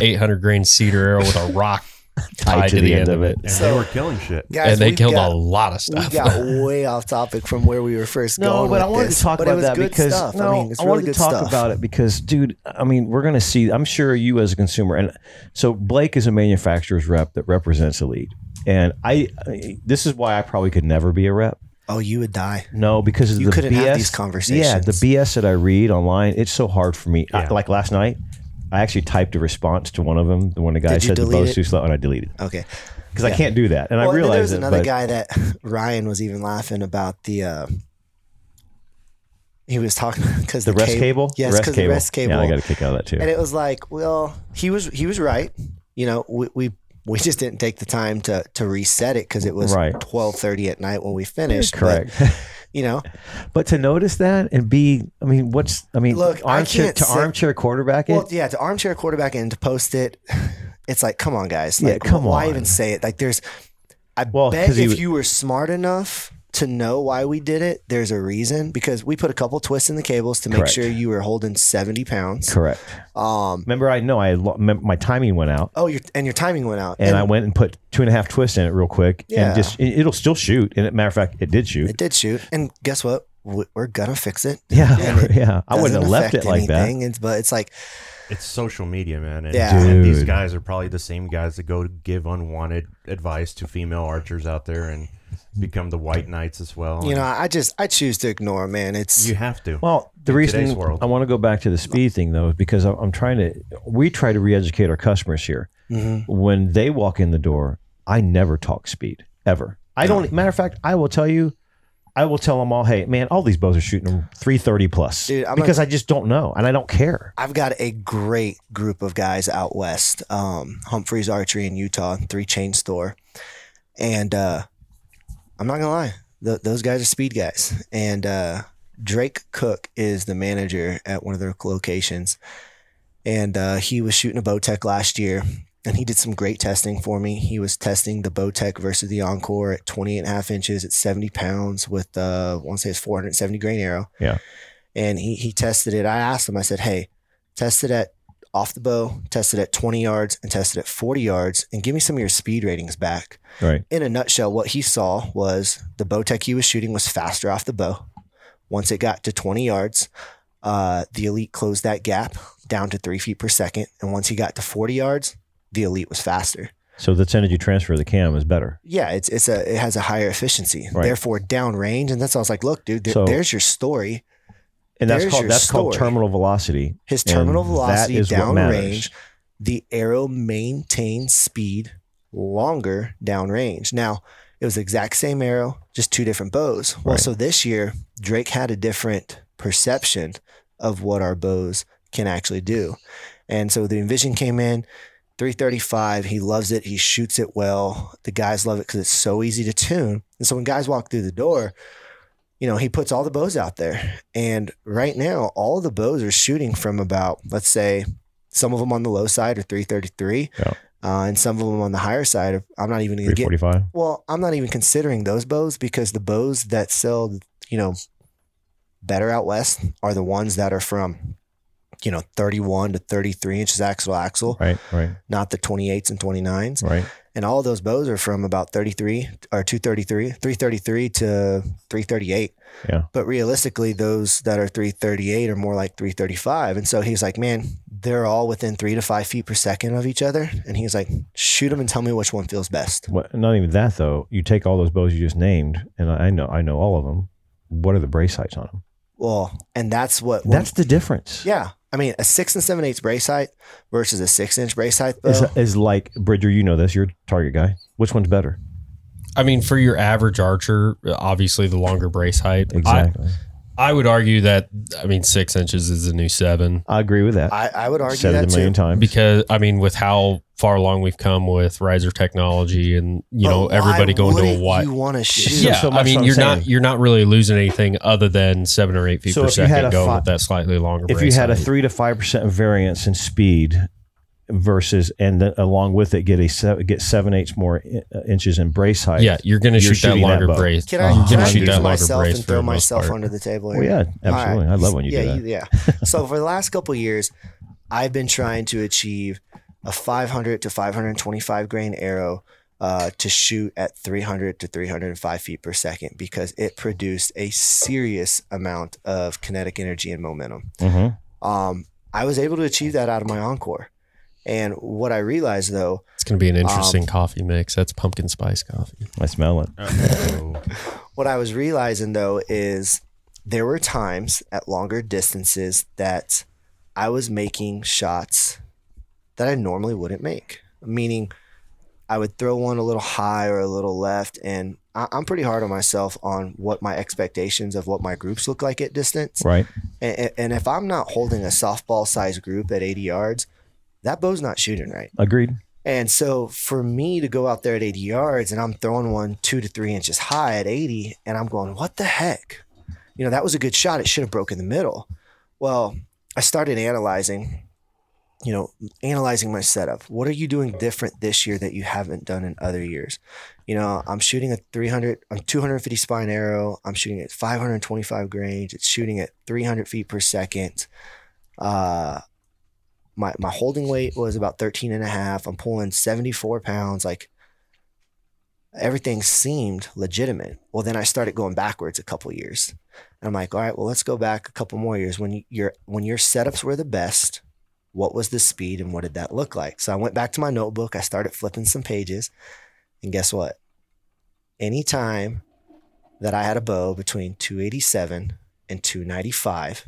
800 grain cedar arrow with a rock (laughs) tied to the end of it. And So- they were killing shit. Guys, and they we've killed got, a lot of stuff. We got (laughs) way off topic from where we were first No, going. but I with wanted this, to talk but it about was that good because stuff. no, I mean, it's I really wanted good to talk stuff. about it because, dude, I mean, we're going to see. I'm sure you as a consumer, and so Blake is a manufacturer's rep that represents Elite, and I. I- This is why I probably could never be a rep. Oh, you would die. No, because of You the couldn't BS. have these conversations. Yeah, the BS that I read online, it's so hard for me. I- Yeah. like last night, I actually typed a response to one of them. The one the guy Did you said the delete bow's it? too slow, and I deleted it Okay. because I Yeah. can't do that. And I and then there realized was it. another but- guy that (laughs) Ryan was even laughing about the. Uh, he was talking (laughs) because the rest cable. Yes, because the rest cable. Yeah, I got a kick out of that too. and it was like, well, he was he was right. You know, we we, we just didn't take the time to to reset it because it was Right. twelve thirty at night when we finished. But, Correct. (laughs) you know, But to notice that and be, I mean, what's, I mean, Look, I armchair can't to say- armchair quarterback it. well, yeah, to armchair quarterback and to post it, it's like, come on, guys. Yeah, Like, come why on. even say it? Like, there's, I Well, bet if you were smart enough to know why we did it, there's a reason because we put a couple twists in the cables to make Correct. sure you were holding 70 pounds. Correct. Um, Remember, I know I lo- mem- my timing went out, oh, your and your timing went out, and, I went and put two and a half twists in it real quick, Yeah. and just it, it'll still shoot. And matter of fact, it did shoot. It did shoot, and guess what? We- We're gonna fix it. yeah, (laughs) it (laughs) yeah. I wouldn't have left affect it like that. anything, It's, but it's like, It's social media, man. And, Yeah. and these guys are probably the same guys that go to give unwanted advice to female archers out there and become the white knights as well. you know, I just I choose to ignore, Man, it's you have to. Well, the reason world. I want to go back to the speed thing though is because I'm I'm trying to. We try to re-educate our customers here. Mhm. When they walk in the door, I never talk speed ever. I don't. Matter of fact, I will tell you. I will tell them all, hey, man, all these bows are shooting 330 plus Dude, I'm because I just don't know and I don't care. I've got a great group of guys out west, um, Humphreys Archery in Utah, three chain store, and uh, I'm not gonna lie, th- those guys are speed guys. And uh, Drake Cook is the manager at one of their locations, and uh, he was shooting a Bowtech last year. And he did some great testing for me. He was testing the Bowtech versus the Enkore at 28 and a half inches at 70 pounds with, uh, I want to say it's 470 grain arrow. Yeah. And he, he tested it. I asked him, I said, hey, test it at off the bow, test it at 20 yards, and test it at 40 yards, and give me some of your speed ratings back. Right. In a nutshell, what he saw was the Bowtech he was shooting was faster off the bow. Once it got to 20 yards, uh, the Elite closed that gap down to three feet per second. And once he got to 40 yards, the Elite was faster. So the energy transfer of the cam is better. Yeah, it's it's a it has a higher efficiency, Right. therefore downrange, and that's all I was like, look, dude, there- So- there's your story. And that's There's called that's called terminal velocity. His terminal velocity is what matters. downrange, the arrow maintains speed longer downrange. Now, it was the exact same arrow, just two different bows. Well, Right. so this year, Drake had a different perception of what our bows can actually do. And so the Envision came in, 335. He loves it. He shoots it well. The guys love it because it's so easy to tune. And so when guys walk through the door, you know, he puts all the bows out there. And right now, all the bows are shooting from about, let's say, some of them on the low side are 333. Yeah. Uh, and some of them on the higher side, are, I'm not even going to get 345. well, I'm not even considering those bows because the bows that sell, you know, better out west are the ones that are from, you know, 31 to 33 inches axle axle, Right. Right. not the 28s and 29s. Right. And all those bows are from about 33 or 233, 333 to 338. Yeah. But realistically, those that are 338 are more like 335. And so he's like, man, they're all within three to five feet per second of each other. And he's like, shoot them and tell me which one feels best. What, not even that though. You take all those bows you just named, and I know I know all of them. What are the brace heights on them? Well, and that's what That's the difference. yeah. I mean, a six and seven eighths brace height versus a six inch brace height. Is, is like Bridger. You know this. You're a target guy. Which one's better? I mean, for your average archer, obviously the longer brace height. Exactly. I, I would argue that I mean six inches is the new seven I, agree with that. I, I would argue Said it that a million too. times. because I mean with how far along we've come with riser technology and you know oh, But why everybody going to a wouldn't wide. You want to shoot? Yeah, so I much mean what I'm you're saying. not you're not really losing anything other than seven or eight feet So per if you had second a going fi- with that slightly longer. if you brace had a height. three to five percent variance in speed versus, and then along with it, get a se- get seven eighths more i- uh, inches in brace height. yeah, you're going to shoot that shooting that longer brace. Can I, you're can I shoot that longer myself brace and throw the most myself part. under the table Well, yeah, absolutely. All right. I love when you yeah, do that. you- yeah. so for the last couple of years, I've been trying to achieve a 500 to 525 grain arrow uh, to shoot at 300 to 305 feet per second because it produced a serious amount of kinetic energy and momentum. Mm-hmm. Um, I was able to achieve that out of my Enkore. And what I realized though, It's going to be an interesting Um, coffee mix. That's pumpkin spice coffee. I smell it. Oh, (laughs) what I was realizing though is there were times at longer distances that I was making shots that I normally wouldn't make. Meaning, I would throw one a little high or a little left, and I- I'm pretty hard on myself on what my expectations of what my groups look like at distance. Right. And, and if I'm not holding a softball sized group at 80 yards, that bow's not shooting right. Agreed. And so for me to go out there at 80 yards and I'm throwing one two to three inches high at 80, and I'm going, what the heck? You know, that was a good shot. It should have broken the middle. Well, I started analyzing, you know, analyzing my setup. What are you doing different this year that you haven't done in other years? You know, I'm shooting a 300, I'm 250 spine arrow. I'm shooting at 525 grains. It's shooting at 300 feet per second. Uh, my my holding weight was about 13 and a half. I'm pulling 74 pounds. Like everything seemed legitimate. Well, then I started going backwards a couple years. And I'm like, all right, well, let's go back a couple more years. When you- your when your setups were the best, what was the speed and what did that look like? So I went back to my notebook. I started flipping some pages. And guess what? Anytime that I had a bow between 287 and 295,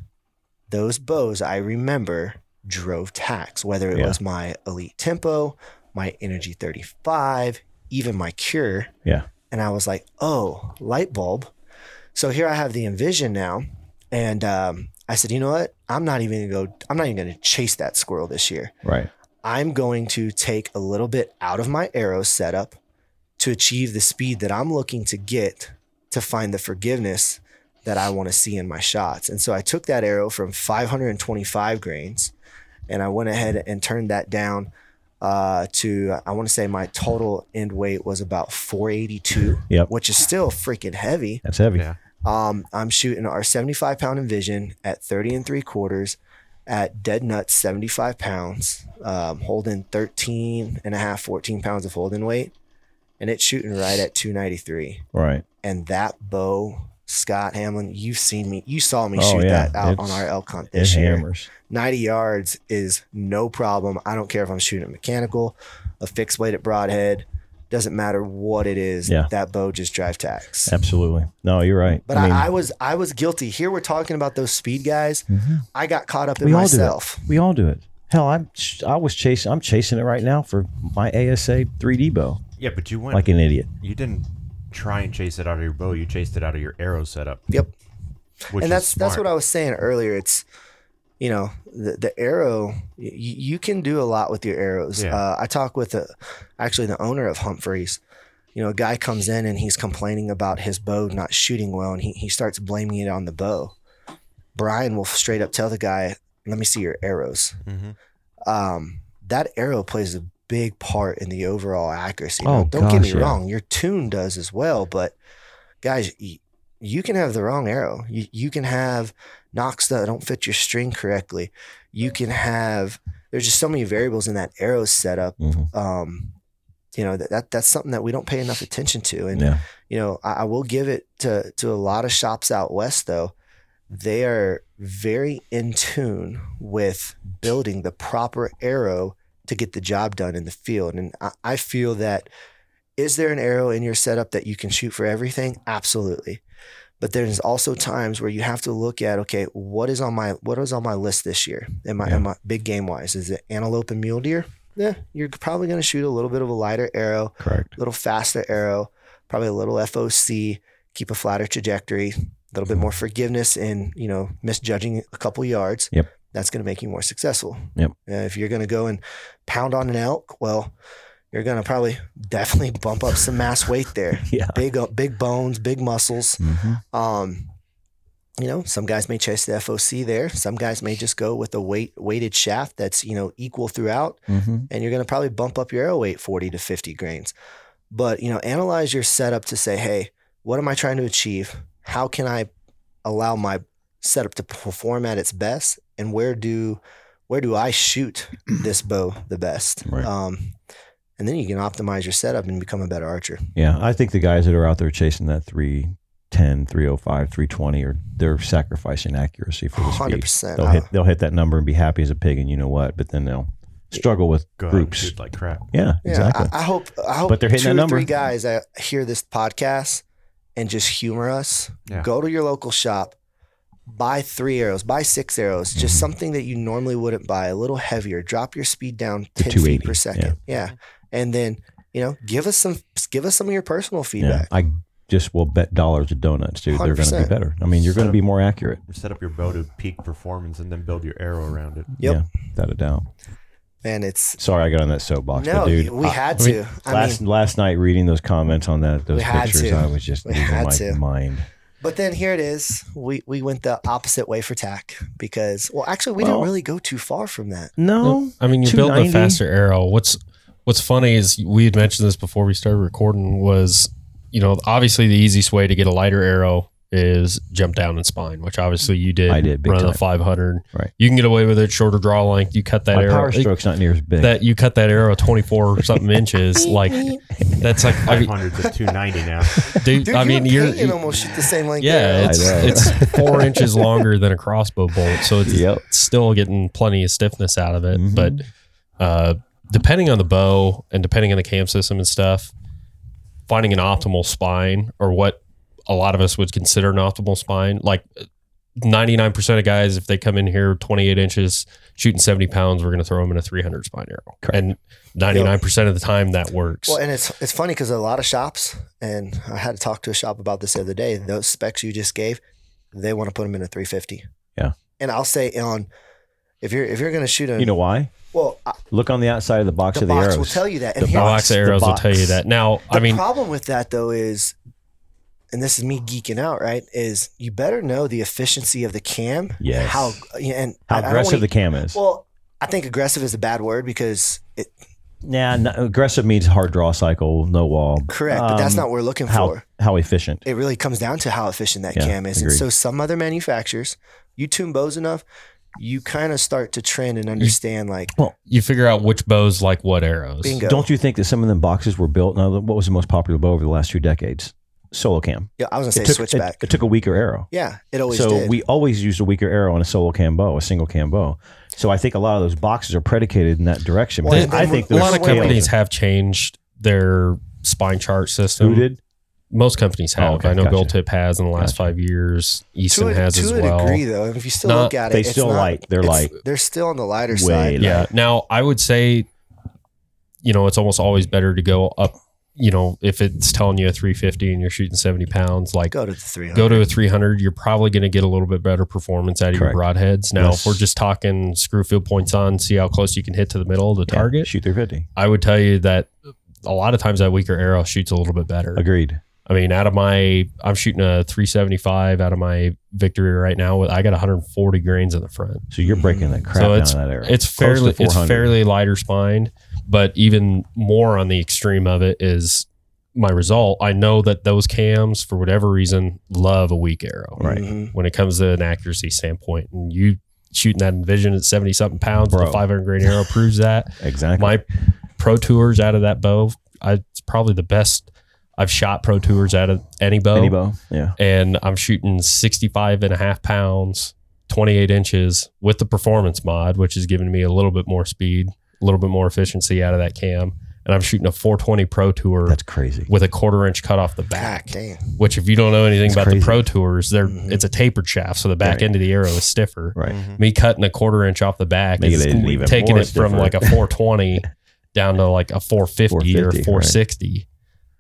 those bows I remember drove tacks, whether it Yeah. was my Elite Tempo, my Energy 35, even my Kure. Yeah. And I was like, oh, light bulb. So here I have the Envision now. And um, I said, you know what? I'm not even going to go, I'm not even going to chase that squirrel this year. Right. I'm going to take a little bit out of my arrow setup to achieve the speed that I'm looking to get to find the forgiveness that I want to see in my shots. And so I took that arrow from 525 grains and I went ahead and turned that down uh, to, I want to say my total end weight was about 482, Yep. which is still freaking heavy. That's heavy. Yeah. Um, I'm shooting our 75 pound Envision at 30 and three quarters at dead nuts 75 pounds, um, holding 13 and a half, 14 pounds of holding weight. And it's shooting right at 293. Right. And that bow, Scott Hamlin, you've seen me, you saw me Oh, shoot yeah. that out on our elk hunt It this year. hammers. 90 yards is no problem. I don't care if I'm shooting a mechanical, a fixed blade at broadhead, doesn't matter what it is. Yeah. That bow just drive tacks. Absolutely. No, you're right. But I, I, was I was guilty. Here we're talking about those speed guys. Mm-hmm. I got caught up in we myself. do. We all do it. Hell, I'm I was chasing. I'm chasing it right now for my ASA 3D bow, Yeah, but you went like an idiot. you didn't try and chase it out of your bow. You chased it out of your arrow setup. Yep. Which and that's that's what I was saying earlier. It's you know the the arrow. You, you can do a lot with your arrows. Yeah. Uh, I talk with the actually the owner of Humphreys. You know, a guy comes in and he's complaining about his bow not shooting well, and he he starts blaming it on the bow. Brian will straight up tell the guy, "Let me see your arrows." Mhm. um, that arrow plays a big part in the overall accuracy. Oh, Now, don't get me yeah. wrong, your tune does as well, but guys, y- you can have the wrong arrow. You, you can have nocks that don't fit your string correctly. You can have there's just so many variables in that arrow setup. Mhm. Um, you know that, that that's something that we don't pay enough attention to, and Yeah. you know, I, I will give it to to a lot of shops out west though. They are very in tune with building the proper arrow to get the job done in the field. And I, I feel that is there an arrow in your setup that you can shoot for everything? Absolutely. But there's also times where you have to look at okay, what is on my what is on my list this year? Am I Yeah. am I big game wise? Is it antelope and mule deer? Yeah, you're probably going to shoot a little bit of a lighter arrow Correct. a little faster arrow, probably a little FOC, keep a flatter trajectory, a little bit mm-hmm. more forgiveness in, you know, misjudging a couple yards. Yep. That's going to make you more successful. Yep. Uh, if you're going to go and pound on an elk, well, you're going to probably (laughs) definitely bump up some mass weight there. (laughs) Yeah. Big, uh, big bones, big muscles. hmm Um, you know, some guys may chase the FOC there. Some guys may just go with a weight weighted shaft that's you know equal throughout hmm and you're going to probably bump up your arrow weight 40 to 50 grains. But, you know, analyze your setup to say, hey, what am I trying to achieve? How can I allow my setup to perform at its best? And where do where do I shoot (clears throat) this bow the best? Right. Um, and then you can optimize your setup and become a better archer. Yeah, I think the guys that are out there chasing that 310, 305, 320 are they're sacrificing accuracy for the speed. 100%. They'll hit they'll hit that number and be happy as a pig and you know what, but then they'll struggle with Go out and groups. shoot like crap. Yeah, Yeah, exactly. I, I hope. I hope. But they're hitting two that number. Three guys that hear this podcast and just humor us. Yeah. Go to your local shop, buy three arrows, buy six arrows, just Mhm. something that you normally wouldn't buy, a little heavier. Drop your speed down ten feet per second. Yeah. and then you know, give us some, give us some of your personal yeah, feedback. I just will bet dollars to donuts, dude. They're going to be better. I mean, you're going to be more accurate. Set up your bow to peak performance and then build your arrow around it. Yep. Yeah, without a doubt. And it's Sorry, I got on that soapbox, no, but dude, we had I to. mean, I last mean, last night reading those comments on that those pictures, to. I was just losing my to. mind. But then here it is. We we went the opposite way for TAC because well, actually, we Well- didn't really go too far from that. No, I mean, you build a faster arrow. What's What's funny is we had mentioned this before we started recording. Was you know obviously the easiest way to get a lighter arrow is jump down and spine, which obviously you did. I did, big running time. a five hundred. Right. You can get away with it shorter draw length. You cut that my arrow. power stroke's not near as big. That you cut that arrow twenty four something (laughs) inches. Like that's like I Five mean, hundreds two ninety now. (laughs) dude. Dude, I mean, you're you- almost shoot the same length. yeah, it's it's (laughs) four inches longer than a crossbow bolt, so it's Yep. still getting plenty of stiffness out of it. Mhm. But uh, depending on the bow and depending on the cam system and stuff, finding an optimal spine or what a lot of us would consider an optimal spine, like. 99% of guys, if they come in here 28 inches, shooting 70 pounds, we're going to throw them in a 300 spine arrow. Correct. And 99% of the time that works. Well, and it's it's funny because a lot of shops, and I had to talk to a shop about this the other day. Those specs you just gave, they want to put them in a 350. Yeah. And I'll say on if you're if you're going to shoot a you know why? well I- Look on the outside of the box the of the box arrows. will tell you that. And The here, box the arrows will box. tell you that. Now, the I mean, problem with that though is, and this is me geeking out, right? Is you better know the efficiency of the cam. Yes. How and How I- I aggressive wanna- the cam is. Well, I think aggressive is a bad word because it Nah, no, aggressive means hard draw cycle, no wall. correct, but that's Um, not what we're looking how for. how efficient. it really comes down to how efficient that Yeah, cam is. And so some other manufacturers, you tune bows enough, you kind of start to trend and understand like well you figure out which bows like what arrows. bingo. Don't you think that some of them boxes were built? Now, what was the most popular bow over the last two decades? Solo cam. yeah, I was gonna say It took, switchback. it, it took a weaker arrow. yeah, it always so did. we always used a weaker arrow on a solo cam bow, a single cam bow. So I think a lot of those boxes are predicated in that direction. Well, Because I think a lot of wait, wait, companies have changed their spine chart system. Who did? Most companies oh, have. Oh, okay, I know gotcha. Gold Tip has in the last Gotcha. five years. Easton to a, has to as a well. degree though. If you still Not- look at it, They it's still not- light. They're light. They're still on the lighter Way side. light. Yeah. Now I would say, you know, it's almost always better to go up. You know, if it's telling you a 350 and you're shooting 70 pounds, like Go to the 300. go to a 300 you're probably going to get a little bit better performance out of Correct. your broadheads now Yes. if we're just talking screw field points on see how close you can hit to the middle of the Yeah, target shoot 350. i would tell you that a lot of times that weaker arrow shoots a little bit better Agreed. i mean out of my i'm shooting a 375 out of my victory right now with i got 140 grains in the front So you're breaking that crap So down it's- that area. it's fairly it's fairly lighter spined but even more on the extreme of it is my Rezult i know that those cams for whatever reason love a weak arrow Right. Mhm. when it comes to an accuracy standpoint. And you shooting that Envision at 70 something pounds with Bro. a 500 grain arrow proves that. (laughs) Exactly. My pro tours out of that bow, I, it's probably the best I've shot pro tours out of any bow. Any bow. Yeah. And I'm shooting 65 and a half pounds, 28 inches with the performance mod, which is giving me a little bit more speed, a little bit more efficiency out of that cam. And I'm shooting a 420 pro tour That's crazy. with a quarter inch cut off the God back which if you don't know anything It's about crazy. the pro tours they're Mhm. it's a tapered shaft so the back Right. end of the arrow is stiffer Right. Mm-hmm. me cutting a quarter inch off the back Making is even taking more it from like a 420 (laughs) down to like a 450, 450, or right. 460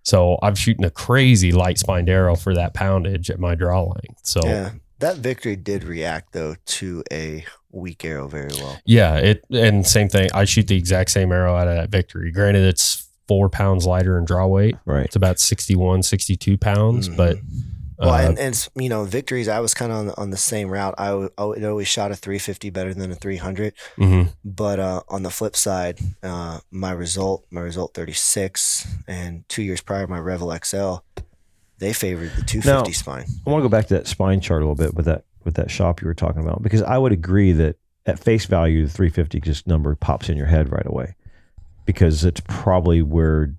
so i'm shooting a crazy light spined arrow for that poundage at my draw length so yeah, Yeah. That victory did react though to a weak arrow very well. Yeah, it and same thing i shoot the exact same arrow out of that victory granted it's four pounds lighter in draw weight Right. it's about 61 62 pounds Mhm. but Well, uh, and, and you know, victories. I was kind of on, the- on the same route. I, w- I always shot a 350 better than a 300. mhm. But uh, on the flip side, uh, my Rezult, my Rezult 36, and two years prior, my Revol XL, they favored the 250 Now- spine. I want to go back to that spine chart a little bit with that with that shop you were talking about because I would agree that at face value, the 350 just number pops in your head right away because it's probably where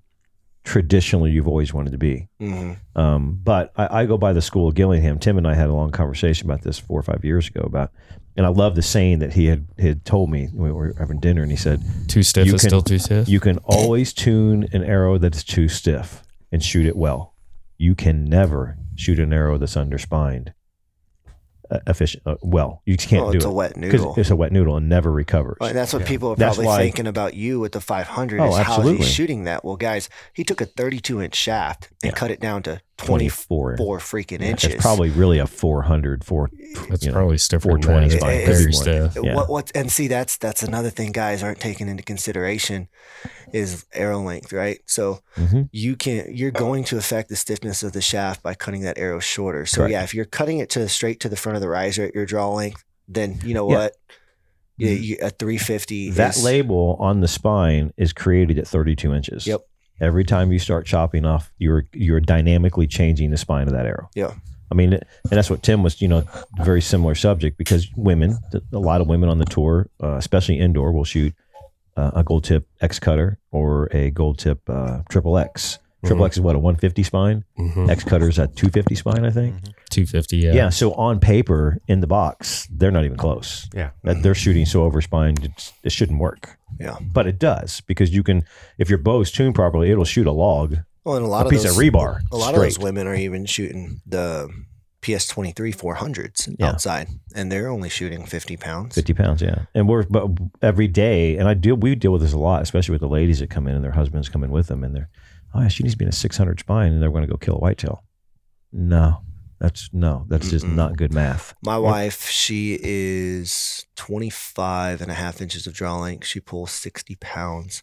traditionally you've always wanted to be. hmm Um, but I, I go by the school of Gillingham. Tim and I had a long conversation about this four or five years ago about, and I love the saying that he had had told me when we were having dinner, and he said, Too stiff You is can- still too stiff. "You can always tune an arrow that is too stiff and shoot it well. You can never shoot an arrow that's underspined uh, efficient uh, well. You just can't Oh, do it's it a wet because noodle. it's a wet noodle and never recovers. Well, and that's what Yeah. people are That's probably why- thinking about you with the 500 Oh, is how is absolutely. he shooting that? Well, guys, he took a 32 inch shaft and Yeah. cut it down to 24 24 freaking Yeah, inches. It's probably really a 400, four, That's you know, probably stiffer than 420 that. is fine. It's Very Very stiff. Yeah. What what and see that's that's another thing guys aren't taking into consideration is arrow length, right? So Mhm. you can you're going to affect the stiffness of the shaft by cutting that arrow shorter. So Correct. yeah, if you're cutting it to straight to the front of the riser at your draw length, then you know Yeah. what? Yeah, you, a 350 that is, label on the spine is created at 32 inches. Yep. Every time you start chopping off, you're you're dynamically changing the spine of that arrow. Yeah. I mean, and that's what Tim was, you know, very similar subject because women, a lot of women on the tour, uh, especially indoor, will shoot uh, a gold tip X cutter or a gold tip uh, triple X. Triple X is what a 150 spine. Mhm. X cutter is a 250 spine, I think. 250, yeah. Yeah. So on paper, in the box, they're not even close. Yeah. That they're shooting so over spine, it's, it shouldn't work. Yeah. But it does because you can, if your bow is tuned properly, it'll shoot a log, Well, and a lot a of piece those, of rebar. A lot of those women are even shooting the PS23 400s Yeah. outside, and they're only shooting 50 pounds. 50 pounds, yeah. And we're but every day, and I deal we deal with this a lot, especially with the ladies that come in and their husbands come in with them, and they're, oh, yeah, she needs to be in a 600 spine, and they're going to go kill a whitetail. No, that's no, that's just Mm-mm. not good math. My wife, she is 25 and a half inches of draw length. She pulls 60 pounds.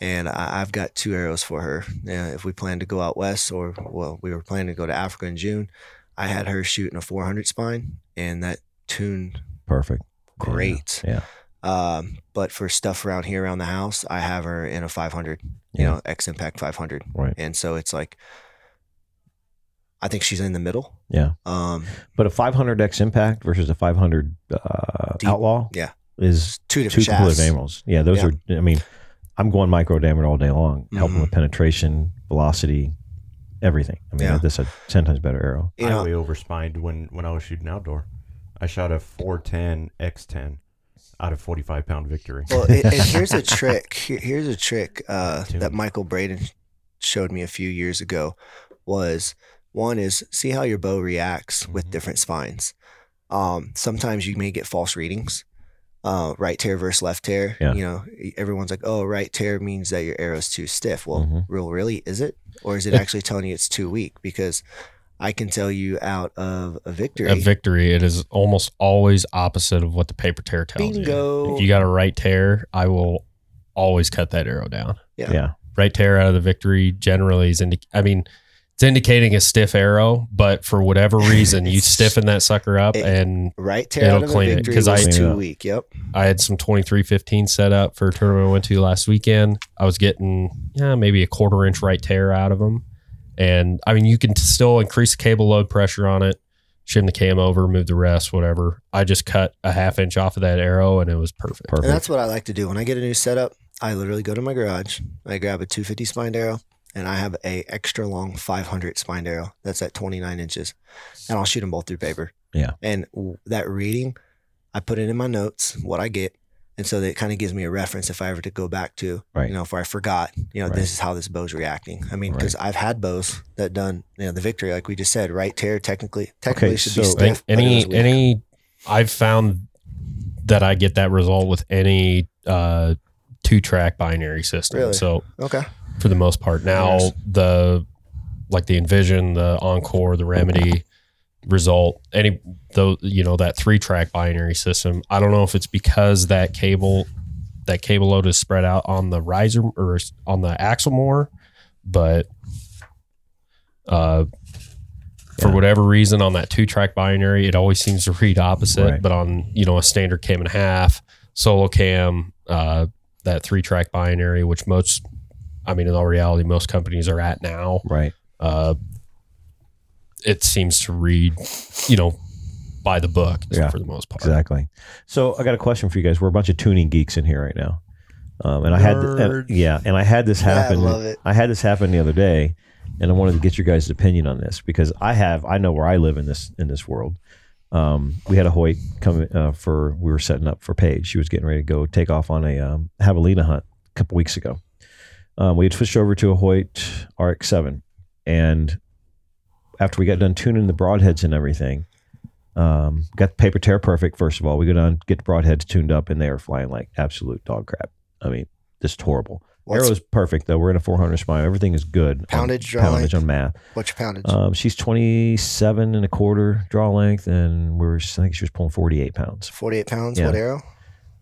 And I, I've got two arrows for her. Uh, if we plan to go out west, or well, we were planning to go to Africa in June, I had her shooting a 400 spine, and that tuned Perfect. great. Yeah. Um, but for stuff around here around the house, I have her in a 500, you know, X Impact 500. Right. And so it's like, I think she's in the middle. Yeah. Um, But a 500X impact versus a 500 uh, Deep. outlaw Yeah. is two two different complete shafts. animals. Yeah, those Yeah. are, I mean, I'm going micro diameter all day long, helping Mhm. with penetration, velocity, everything. I mean, Yeah. that's a 10 times better arrow. You I way overspined when when I was shooting outdoor. I shot a 410 X10 out of 45 pound victory. well, here's a (laughs) trick. Here, here's a trick uh, that Michael Braden showed me a few years ago. Was one is see how your bow reacts with Mhm. different spines. Um, sometimes you may get false readings. Uh, right tear versus left tear. Yeah. You know, everyone's like, "Oh, right tear means that your arrow's too stiff." Well, Mhm. real, really, is it, or is it actually telling you it's too weak? Because I can tell you out of a victory. A victory, it is almost always opposite of what the paper tear tells you. Bingo. If you got a right tear, I will always cut that arrow down. Yeah. Yeah. Right tear out of the victory generally is indi- I mean, it's indicating a stiff arrow, but for whatever (laughs) reason, you stiffen that sucker up it- and right tear It'll out of a clean it, because I- too weak. Yep. I had some 2315 set up for a tournament I went to last weekend. I was getting yeah, maybe a quarter inch right tear out of them. And I mean, you can still increase the cable load pressure on it, shim the cam over, move the rest, whatever. I just cut a half inch off of that arrow and it was perfect. Perfect. And that's what I like to do when I get a new setup. I literally go to my garage, I grab a 250 spined arrow, and I have a extra long 500 spined arrow that's at 29 inches, and I'll shoot them both through paper. Yeah. And w- that reading, I put it in my notes what I get, and so that it kind of gives me a reference if I ever to go back to, Right. you know, if I forgot, you know, Right. this is how this bow's reacting. I mean, Right. because I've had bows that done, you know, the victory, like we just said, right tear technically, technically should be so think stiff. any any I've found that I get that result with any uh two track binary system. Really? So okay, for the most part. Now Yes. the like the Envision, the Enkore, the Remedy result, any though you know that three track binary system. I don't know if it's because that cable that cable load is spread out on the riser or on the axle more, but uh for whatever reason on that two track binary, it always seems to read opposite. Right. But on you know a standard cam and a half, solo cam, uh, that three track binary, which most, I mean, in all reality, most companies are at now. right. Uh, it seems to read, you know, by the book Yeah, for the most part. Exactly. So I got a question for you guys. We're a bunch of tuning geeks in here right now, um, and I had and, yeah, and I had this Yeah, I happen. love it. I had this happen the other day, and I wanted to get your guys' opinion on this because I have I know where I live in this in this world. Um, we had a Hoyt come uh, for we were setting up for Paige. She was getting ready to go take off on a um, javelina hunt a couple weeks ago. Um, we had switched over to a Hoyt RX-7, and after we got done tuning the broadheads and everything, um, got the paper tear perfect. First of all, we go down get the broadheads tuned up, and they are flying like absolute dog crap. I mean, just horrible. What's- Arrow's perfect though. We're in a 400 spine. Everything is good. on Poundage, draw poundage length? on math. What's your poundage? Um, she's 27 and a quarter draw length, and we're I think she was pulling 48 pounds. 48 pounds. yeah. What arrow?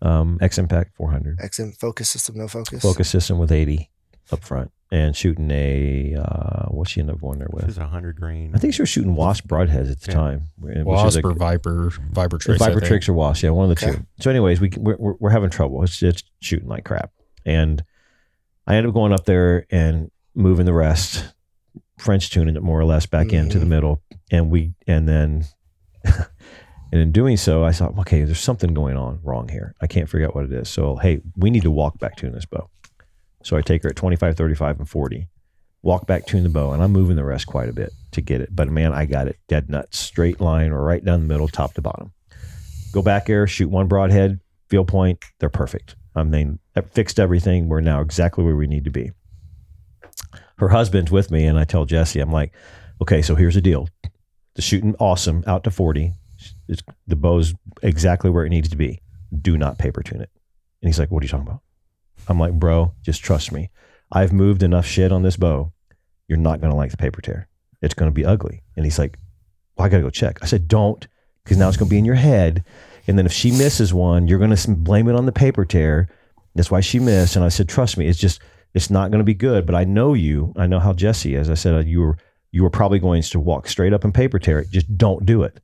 Um, X Impact 400 XM focus system, no focus. focus system with 80 up front, and shooting a uh, what she ended up going there This with. is a hundred grain. I think she was shooting Wasp broadheads at the Yeah. time. which is Wasp a- or Viper, Viper Trace. I Viper think. tricks or Wasp, yeah, one of the Okay. two. So, anyways, we we're, we're, we're having trouble. It's just shooting like crap, and I ended up going up there and moving the rest, French tuning it more or less back into the Mhm. middle, and we and then. (laughs) And in doing so, I thought, okay, there's something going on wrong here. I can't figure out what it is. So, hey, we need to walk back tune this bow. So I take her at 25, 35, and 40, walk back tune the bow, and I'm moving the rest quite a bit to get it. But man, I got it dead nuts, straight line or right down the middle, top to bottom. Go back air, shoot one broadhead, field point, they're perfect. I mean, fixed everything. We're now exactly where we need to be. Her husband's with me, and I tell Jesse, I'm like, okay, so here's the deal. The shooting awesome out to 40. It's, the bow's exactly where it needs to be. Do not paper tune it. And he's like, what are you talking about? I'm like, bro, just trust me. I've moved enough shit on this bow. You're not going to like the paper tear. It's going to be ugly. And he's like, well, I got to go check. I said, don't, because now it's going to be in your head. And then if she misses one, you're going to blame it on the paper tear. That's why she missed. And I said, trust me, it's just, it's not going to be good. But I know you. I know how Jesse is. I said, uh, you were, you were probably going to walk straight up and paper tear it. Just don't do it.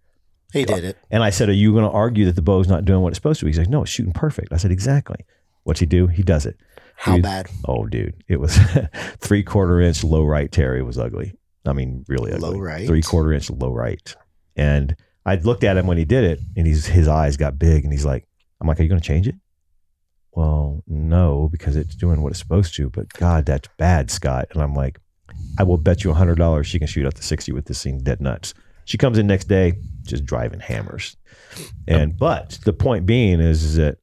he did it. And I said, Are you going to argue that the bow's not doing what it's supposed to? He's like, No, it's shooting perfect. I said, Exactly. What's he do? He does it. How Dude. bad? Oh, dude. It was (laughs) three quarter inch low right Terry was ugly. I mean, really ugly. Low right? Three quarter inch low right. And I looked at him when he did it, and he's his eyes got big, and he's like, I'm like, Are you going to change it? Well, no, because it's doing what it's supposed to. But God, that's bad, Scott. And I'm like, I will bet you a hundred dollars she can shoot up to sixty with this thing dead nuts. She comes in next day, just driving hammers. And but the point being is, is that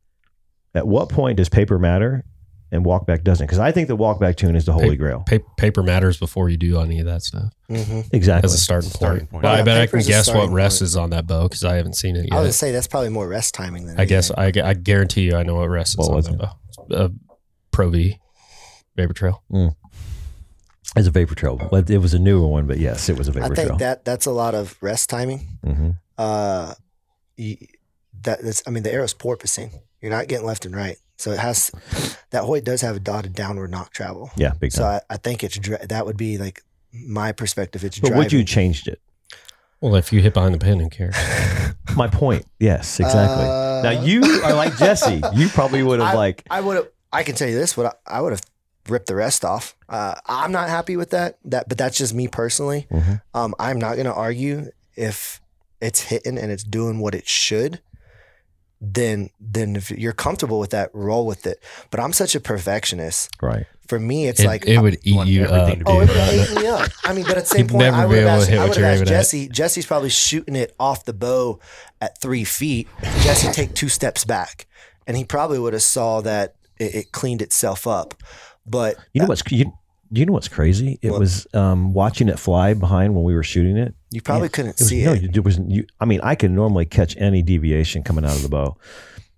at what point does paper matter and walkback doesn't? Because I think the walkback tune is the holy grail. Pa- paper matters before you do any of that stuff hmm Exactly. as a starting, Starting point. point. But I bet I can guess what starting rest point. is on that bow because I haven't seen it yet. I was gonna yet. say that's probably more rest timing than I guess. I, I guarantee you I know what rest is What on was that bow. Uh, Pro V, Vapor Trail. As a vapor trail. But It was a newer one, but yes, it was a vapor trail. I think trail. that that's a lot of rest timing. hmm Uh, that that's, I mean, the arrow's porpoising. You're not getting left and right, so it has that Hoyt does have a dotted downward nock travel. Yeah, big So time. I, I think it's dri- that would be like my perspective. It's but driving. would you changed it? Well, if you hit behind the pin, who cares? (laughs) My point. Yes, exactly. Uh, now you are like Jesse. (laughs) You probably would have like I would have. I can tell you this: what I, I would have ripped the rest off. Uh, I'm not happy with that. That, but that's just me personally. Mhm. Um, I'm not going to argue if it's hitting and it's doing what it should. Then, then if you're comfortable with that, roll with it. But I'm such a perfectionist. right. For me, it's it, like it would eat you up. to Oh, it would (laughs) about ate me up. I mean, but at the same You'd point, I be would have asked, I would have asked aiming at. Jesse. Jesse's probably shooting it off the bow at three feet. Jesse take two steps back, and he probably would have saw that it, it cleaned itself up. But You know what's you, you know what's crazy? It What? was um, watching it fly behind when we were shooting it. you probably couldn't It was, see no, it. it was. You, I mean, I can normally catch any deviation coming out of the bow.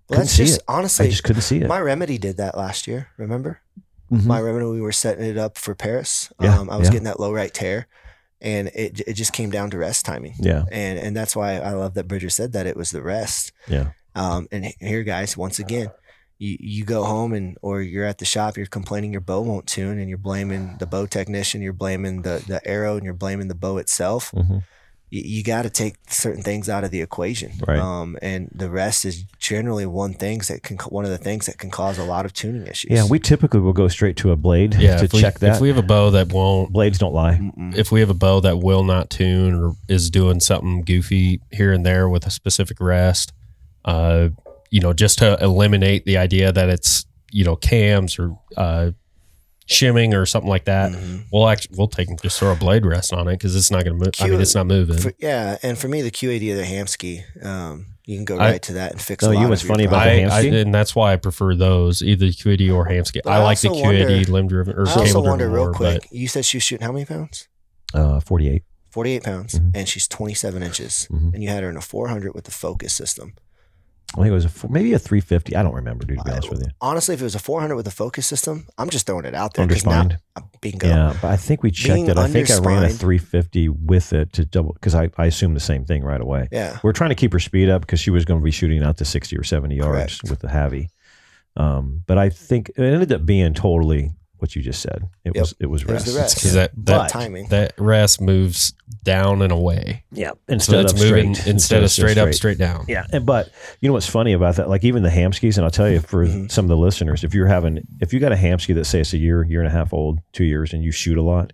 Well, that's just it. honestly. I just couldn't see it. my remedy did that last year. Remember Mhm. my remedy? We were setting it up for Paris. Yeah, um, I was yeah. getting that low right tear, and it it just came down to rest timing. yeah, And and that's why I love that Bridger said that it was the rest. yeah, Um, and here, guys, once again, you, you go home and or you're at the shop, you're complaining your bow won't tune, and you're blaming the bow technician, you're blaming the the arrow, and you're blaming the bow itself. hmm you, you got to take certain things out of the equation. Right. Um, and the rest is generally one things that can one of the things that can cause a lot of tuning issues. Yeah, we typically will go straight to a blade Yeah, (laughs) to if we, check that. If we have a bow that won't, Blades don't lie. Mm-mm. if we have a bow that will not tune or is doing something goofy here and there with a specific rest, uh, you know, just to eliminate the idea that it's you know cams or uh, shimming or something like that, Mhm. we'll actually we'll take just throw a blade rest on it because it's not going to move. I mean, it's not moving. For, yeah, and for me, the QAD of the Hamskea, um, you can go I- right to that and fix. No, a you lot know what's funny about problems. the I, I, Hamskea? and that's why I prefer those, either QAD or Hamskea. But I, I like the QAD wonder- limb driven or I also cable wonder driven real more, quick. You said she was shooting how many pounds? Uh, 48. 48 pounds, Mhm. and she's 27 inches, Mhm. and you had her in a 400 with the focus system. I think it was a, four- maybe a 350. I don't remember, dude, to be honest with you. Honestly, if it was a 400 with a focus system, I'm just throwing it out there. Underspined. Now, bingo. Yeah, but I think we checked Being it. I think I ran a 350 with it to double because I, I assumed the same thing right away. Yeah. We're trying to keep her speed up because she was going to be shooting out to 60 or 70 yards Correct. with the heavy. Um, but I think it ended up being totally what you just said. It Yep. was it was It was rest. the rest. because that But- that, timing. that rest moves down and away. Yeah, So instead it's of moving straight, instead of straight up, straight down. Yeah, and but you know what's funny about that? Like even the Hamskeas, and I'll tell you for Mhm. some of the listeners, if you're having, if you got a Hamskea that say it's a year, year and a half old, two years, and you shoot a lot,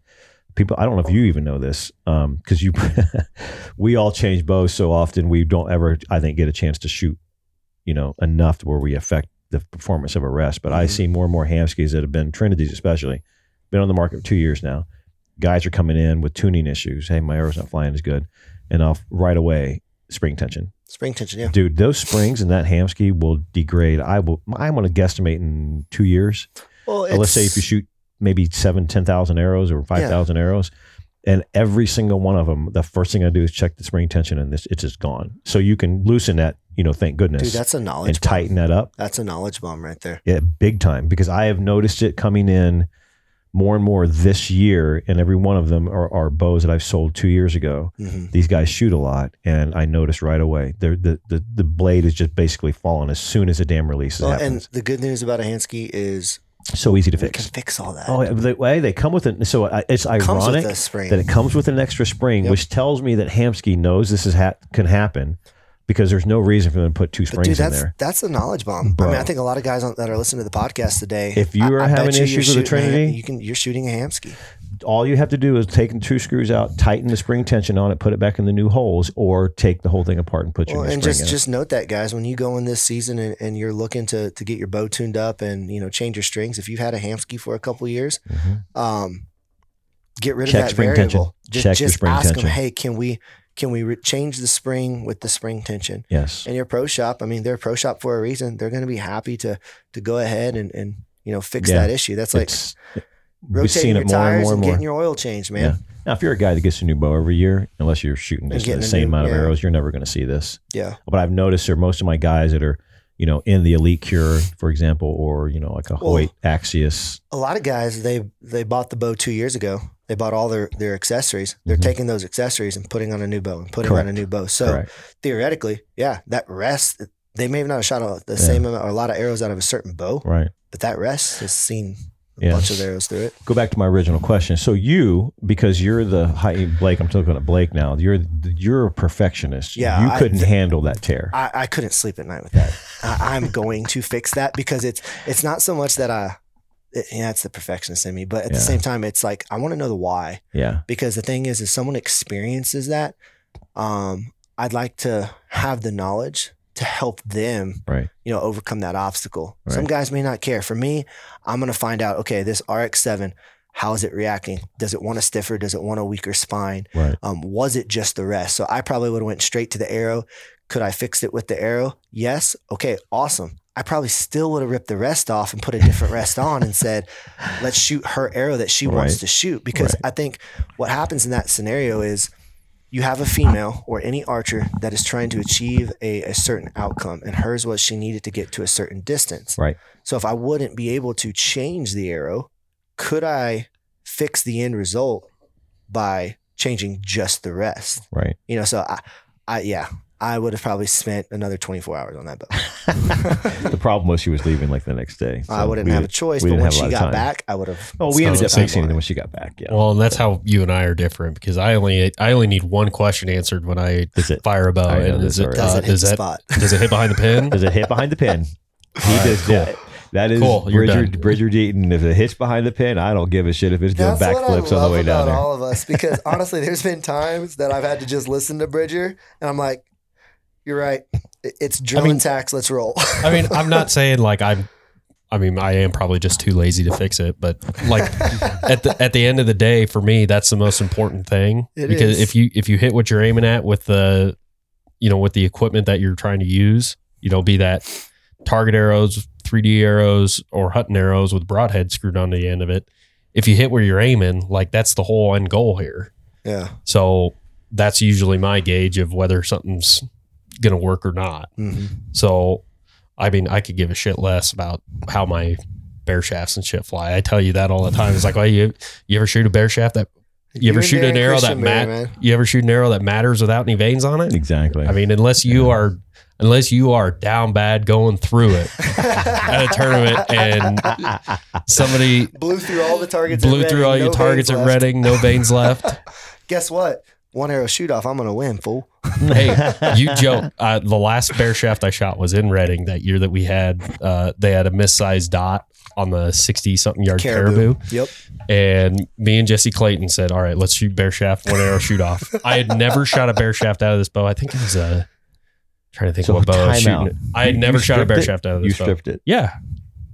people, I don't know if you even know this, because you, (laughs) we all change bows so often, we don't ever, I think, get a chance to shoot, you know, enough to where we affect the performance of a rest. But I Mhm. see more and more Hamskeas that have been Trinities, especially, been on the market for two years now. Guys are coming in with tuning issues. Hey, my arrow's not flying as good, and I'll right away spring tension Spring tension, yeah. dude those springs and that hamskea will degrade i will i'm going to guesstimate in two years Well, let's say if you shoot maybe seven ten thousand arrows or five thousand arrows and every single one of them the first thing i do is check the spring tension and this it's just gone so you can loosen that you know thank goodness dude, that's a knowledge and bomb. tighten that up That's a knowledge bomb right there. yeah, big time because I have noticed it coming in more and more this year, and every one of them are, are bows that I've sold two years ago. hmm These guys shoot a lot, and I noticed right away the the the blade is just basically falling as soon as a damn release Well, and the good news about a Hamskea is so easy to we can fix. fix all that. Oh, the way they come with it. So it's Comes ironic with a spring. that it comes with an extra spring, Yep. which tells me that Hamskea knows this is ha- can happen because there's no reason for them to put two springs dude, in there. that's a knowledge bomb. I mean, I think a lot of guys on, that are listening to the podcast today. If you are I having issues with the Trinity- you can you're shooting a Hamskea. all you have to do is take the two screws out, tighten the spring tension on it, put it back in the new holes, or take the whole thing apart and put your Well, new and just it. just note that, guys, when you go in this season and, and you're looking to to get your bow tuned up and you know change your strings, if you've had a Hamskea for a couple years, Mhm. um, get rid Check of that spring variable. tension. Just, Check your just spring ask tension. them, hey, can we can we re- change the spring with the spring tension? Yes. And your pro shop, I mean, they're a pro shop for a reason. They're going to be happy to to go ahead and and you know fix Yeah. that issue. That's like It's, rotating seen your it more and tires more and, and more. getting your oil changed, man. Yeah. Now, if you're a guy that gets a new bow every year, unless you're shooting just the same new- amount of yeah. arrows, you're never going to see this. Yeah. But I've noticed there, most of my guys that are, you know, in the Elite Kure, for example, or, you know, like a Well- Hoyt Axius. a lot of guys they they bought the bow two years ago. They bought all their their accessories. They're Mhm. taking those accessories and putting on a new bow and putting on a new bow. So Correct. theoretically, yeah, that rest they may not have not shot a, the Yeah. same amount or a lot of arrows out of a certain bow, Right. but that rest has seen a Yeah. bunch of arrows through it. Go back to my original question. So you, because you're the high Blake, I'm talking about Blake now. You're you're a perfectionist. Yeah, you couldn't handle that tear. I, I couldn't sleep at night with that. I, I'm going to fix that because it's it's not so much that I. Yeah, it's the perfectionist in me, but at Yeah. the same time, it's like I want to know the why. yeah. because the thing is if someone experiences that um i'd like to have the knowledge to help them Right. you know overcome that obstacle. Some guys may not care. For me i'm going to find out okay this rx7 how is it reacting? Does it want a stiffer? Does it want a weaker spine? Right. um, was it just the rest? So i probably would have went straight to the arrow. Could i fix it with the arrow? Yes. Okay awesome i probably still would have ripped the rest off and put a different rest (laughs) on and said let's shoot her arrow that she wants to shoot because Right. i think what happens in that scenario is you have a female or any archer that is trying to achieve a, a certain outcome and hers was she needed to get to a certain distance Right. so if i wouldn't be able to change the arrow could i fix the end result by changing just the rest Right. you know so i i yeah I would have probably spent another 24 hours on that bow. (laughs) the problem was she was leaving like the next day. I wouldn't have a didn't- choice, we but didn't when have a she lot of got time. back, I would have. Oh, we ended up spent fixing it when she got back. Yeah. Well, and that's how you and I are different because I only I only need one question answered when I Is it- fire a bow. And is it. Does uh, it hit does the that spot? does it hit behind the pin? (laughs) Does it hit behind the pin? (laughs) He right, does cool. that. That is Cool, Bridger. Bridger Deaton. If it hits behind the pin, I don't give a shit if it's doing That's what I backflips on the love way about down there. all of us because honestly, there's been times that I've had to just listen to Bridger, and I'm like, "You're right. It- It's drilling mean- tacks. Let's roll." I mean, I'm not (laughs) saying like I'm. I mean, I am probably just too lazy to fix it, but like (laughs) at the at the end of the day, for me, that's the most important thing. It because is. if you if you hit what you're aiming at with the, you know, with the equipment that you're trying to use, you know, be that target arrows, 3D arrows, or hunting arrows with broadhead screwed onto the end of it. If you hit where you're aiming, like that's the whole end goal here. yeah. So that's usually my gauge of whether something's gonna work or not. hmm So, I mean, I could give a shit less about how my bare shafts and shit fly. I tell you that all the time. It's like, oh, you you ever shoot a bare shaft that you ever and shoot an arrow that Christian Bear, mat? man. You ever shoot an arrow that matters without any vanes on it? Exactly. I mean, unless you are unless you are down bad going through it (laughs) at a tournament and somebody blew through all the targets. at blew through all your targets vanes at left. Redding, no vanes left. (laughs) Guess what? One arrow shoot off. I'm gonna win, fool. (laughs) hey, you joke. Uh, the last bare shaft I shot was in Redding that year that we had. Uh, they had a missized dot on the sixty something yard caribou. Yep. and me and Jesse Clayton said, "All right, let's shoot bare shaft, one arrow shoot off." (laughs) I had never shot a bare shaft out of this bow. I think it was a trying to think So what bow I was shooting. out. I had You- never you shot a bear it? shaft out of you this bow. stripped it. Yeah,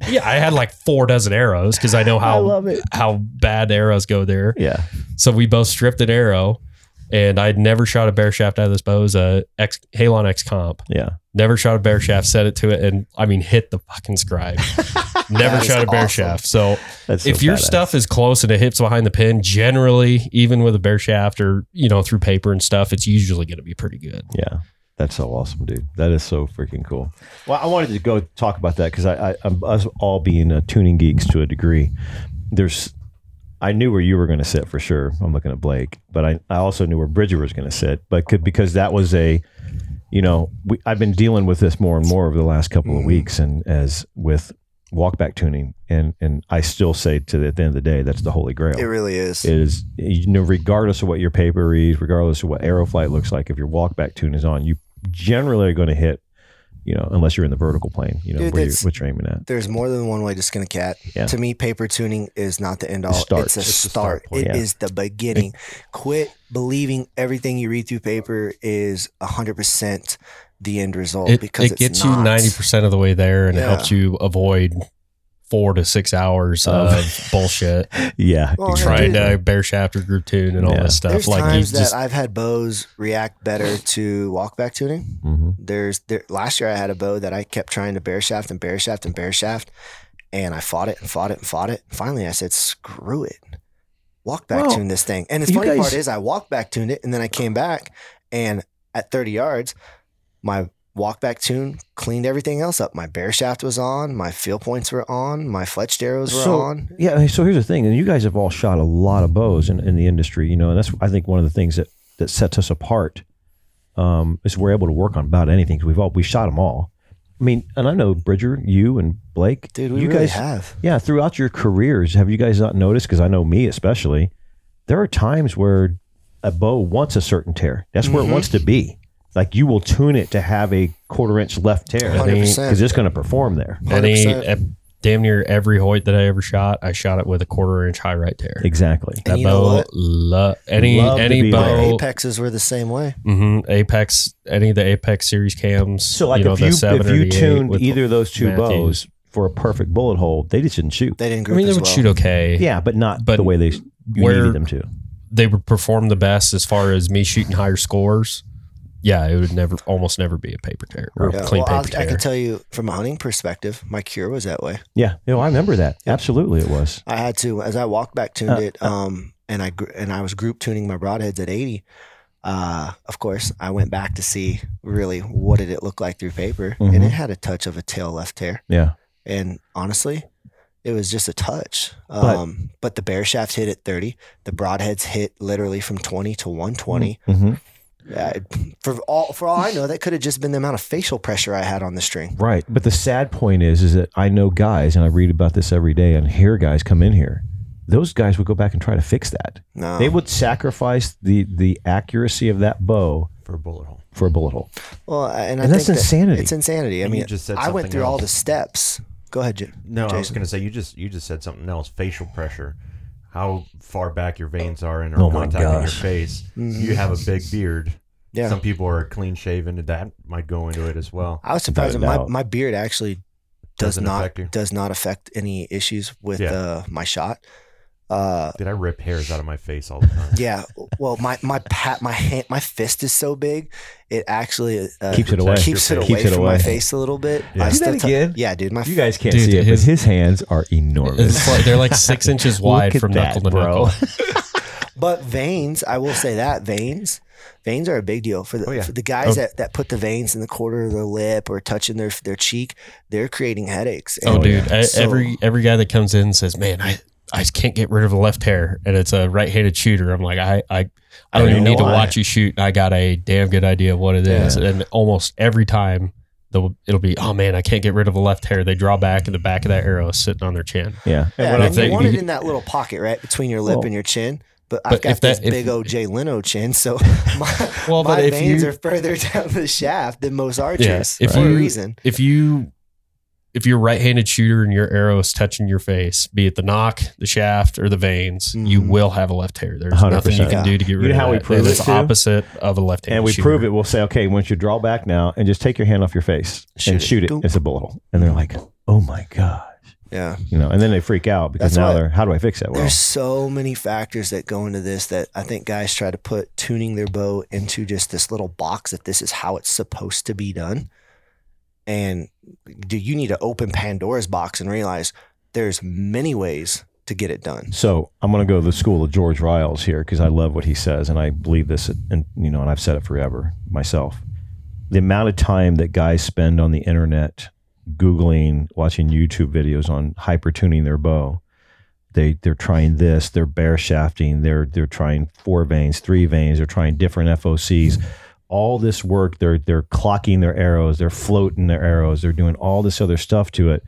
yeah. I had like four dozen arrows because I know how I love it. how bad arrows go there. Yeah. So we both stripped an arrow, and I'd never shot a bare shaft out of this bow. It was a X Halon X comp. Yeah. Never shot a bare shaft. Set it to it, and I mean hit the fucking scribe. (laughs) never shot a bear awesome. shaft. So That's so if your badass. stuff is close and it hits behind the pin, generally, even with a bare shaft or you know through paper and stuff, it's usually going to be pretty good. Yeah. That's so awesome, dude. That is so freaking cool. Well, I wanted to go talk about that because I, I, I'm, us all being uh, tuning geeks to a degree. There's, I knew where you were going to sit for sure. I'm looking at Blake, but I, I also knew where Bridger was going to sit. But could, because that was a, you know, we, I've been dealing with this more and more over the last couple of mm. weeks, and as with walkback tuning, and and I still say to the, at the end of the day, that's the holy grail It really is. it is you know regardless of what your paper reads regardless of what arrow flight looks like if your walkback tune is on you generally are going to hit you know unless you're in the vertical plane you know Dude, where you're, what you're aiming at There's more than one way to skin a cat. Yeah. To me, paper tuning is not the end all. start. It's a It's start. start It point. is the beginning. Quit believing everything you read through paper is 100% the end result It, because it it's gets not. you ninety percent of the way there, and it helps you avoid four to six hours Of- of bullshit (laughs) yeah Well, trying dude, to bare shaft or group tune and all Yeah. this stuff. There's like you times just that I've had bows react better to walkback tuning. hmm There's there, last year I had a bow that I kept trying to bare shaft and bare shaft and bare shaft, and I fought it and fought it and fought it. Finally, I said, "Screw it, walk back Well, tune this thing." And the funny guys- part is, I walked back tuned it, and then I came back, and at 30 yards, my walk back tune cleaned everything else up. My bare shaft was on, my feel points were on, my fletched arrows were So- on. yeah so here's the thing and you guys have all shot a lot of bows in, in the industry you know and that's i think one of the things that that sets us apart um, is we're able to work on about anything 'cause we've all we shot them all i mean and i know bridger you and blake Dude, we you really guys have. Yeah, throughout your careers, have you guys not noticed? Because I know me especially, there are times where a bow wants a certain tear. That's where it Mhm. wants to be. Like you will tune it to have a quarter inch left tear because it's going to perform there. any 100%. at damn near every Hoyt that I ever shot, I shot it with a quarter inch high right tear. Exactly. And That you know bow, what? lo- any Love any be there. bow, apexes were the same way. hmm Apex, any of the Apex series cams. So like you know, if the you if you tuned either of those two Mathews. bows for a perfect bullet hole, they just didn't shoot. They didn't I mean, they as would well. shoot okay. Yeah, but not But the way they you where- needed them to. they would perform the best as far as me shooting higher scores. Yeah, it would never, almost never be a paper tear or Yeah, clean well, I'll- paper I tear. can tell you from a hunting perspective, my Kure was that way. Yeah, you know, I remember that. Absolutely, it was. I had to as I walked back tuned Uh, it, um, and I gr- and I was group tuning my broadheads at eighty. Uh, of course, I went back to see really what did it look like through paper, Mhm. and it had a touch of a tail left tear. Yeah, And honestly, it was just a touch. But- Um, but, the bare shaft hit at thirty. The broadheads hit literally from twenty to one twenty. Yeah, for all for all I know, that could have just been the amount of facial pressure I had on the string. Right. But the sad point is, is that I know guys, and I read about this every day, and hear guys come in here. Those guys would go back and try to fix that. No, They would sacrifice the the accuracy of that bow for a bullet hole. for a bullet hole. well, and, I And that's think that insanity. It's insanity. I And you mean, just said I went something through all the steps. Go ahead, Jim. No, I was going to say you just you just said something else. Facial pressure, how far back your vanes are and are Oh my contacting your gosh. face. You have a big beard. Yeah. Some people are clean shaven, and that might go into it as well. I was surprised that Without my, my beard actually does Doesn't not affect does not affect any issues with Yeah. uh, my shot. Uh, Did I rip hairs out of my face all the time? (laughs) yeah, well, my my pat my hand my fist is so big, it actually uh, Keeps it away. keeps it away face. Keeps it from my face a little bit. Yeah. I Do still that t- yeah, dude, my You guys can't Dude, see it, his- but his hands are enormous. Like they're like six inches (laughs) wide from that, knuckle to bro. knuckle. (laughs) But vanes, I will say that vanes, vanes are a big deal for the, Oh, yeah. for the guys Oh. that, that put the vanes in the corner of their lip or touching their their cheek. They're creating headaches. Oh, dude! So- every every guy that comes in says, "Man, I I can't get rid of the left hair," and it's a right-handed shooter. I'm like, I I, I don't don't even know need to why. watch you shoot. I got a damn good idea of what it is, Yeah. and almost every time. The, it'll be oh man I can't get rid of the left hair. They draw back and the back of that arrow is sitting on their chin. yeah. Yeah, what and I'm they- you want it in that little pocket right between your lip Well, and your chin. But, but I've got if that- this if- big old Jay Leno chin, so (laughs) my, Well, my vanes you- are further (laughs) down the shaft than most archers if for a reason. If you if you're right-handed shooter and your arrow is touching your face, be it the nock, the shaft, or the vanes, you Mhm. will have a left hair. There's 100%. nothing you can do to get You rid know of how we prove it, it's too? opposite of a left-handed and we shooter. prove it. We'll say, okay, once you draw back now, and just take your hand off your face Shoot and it. shoot it. Boom. It's a bullet hole, and they're like, "Oh my god," Yeah. you know, and then they freak out because That's now why- they're, "How do I fix that?" Well, There's so many factors that go into this that I think guys try to put tuning their bow into just this little box that this is how it's supposed to be done. And do you need to open Pandora's box and realize there's many ways to get it done. So I'm going to go to the school of George Ryals here because I love what he says, and I believe this, and you know, and I've said it forever myself. The amount of time that guys spend on the internet, googling, watching YouTube videos on hyper tuning their bow, they they're trying this, they're bare shafting, they're they're trying four vanes, three vanes, they're trying different FOCs. All this work, they're they're clocking their arrows, they're floating their arrows, they're doing all this other stuff to it.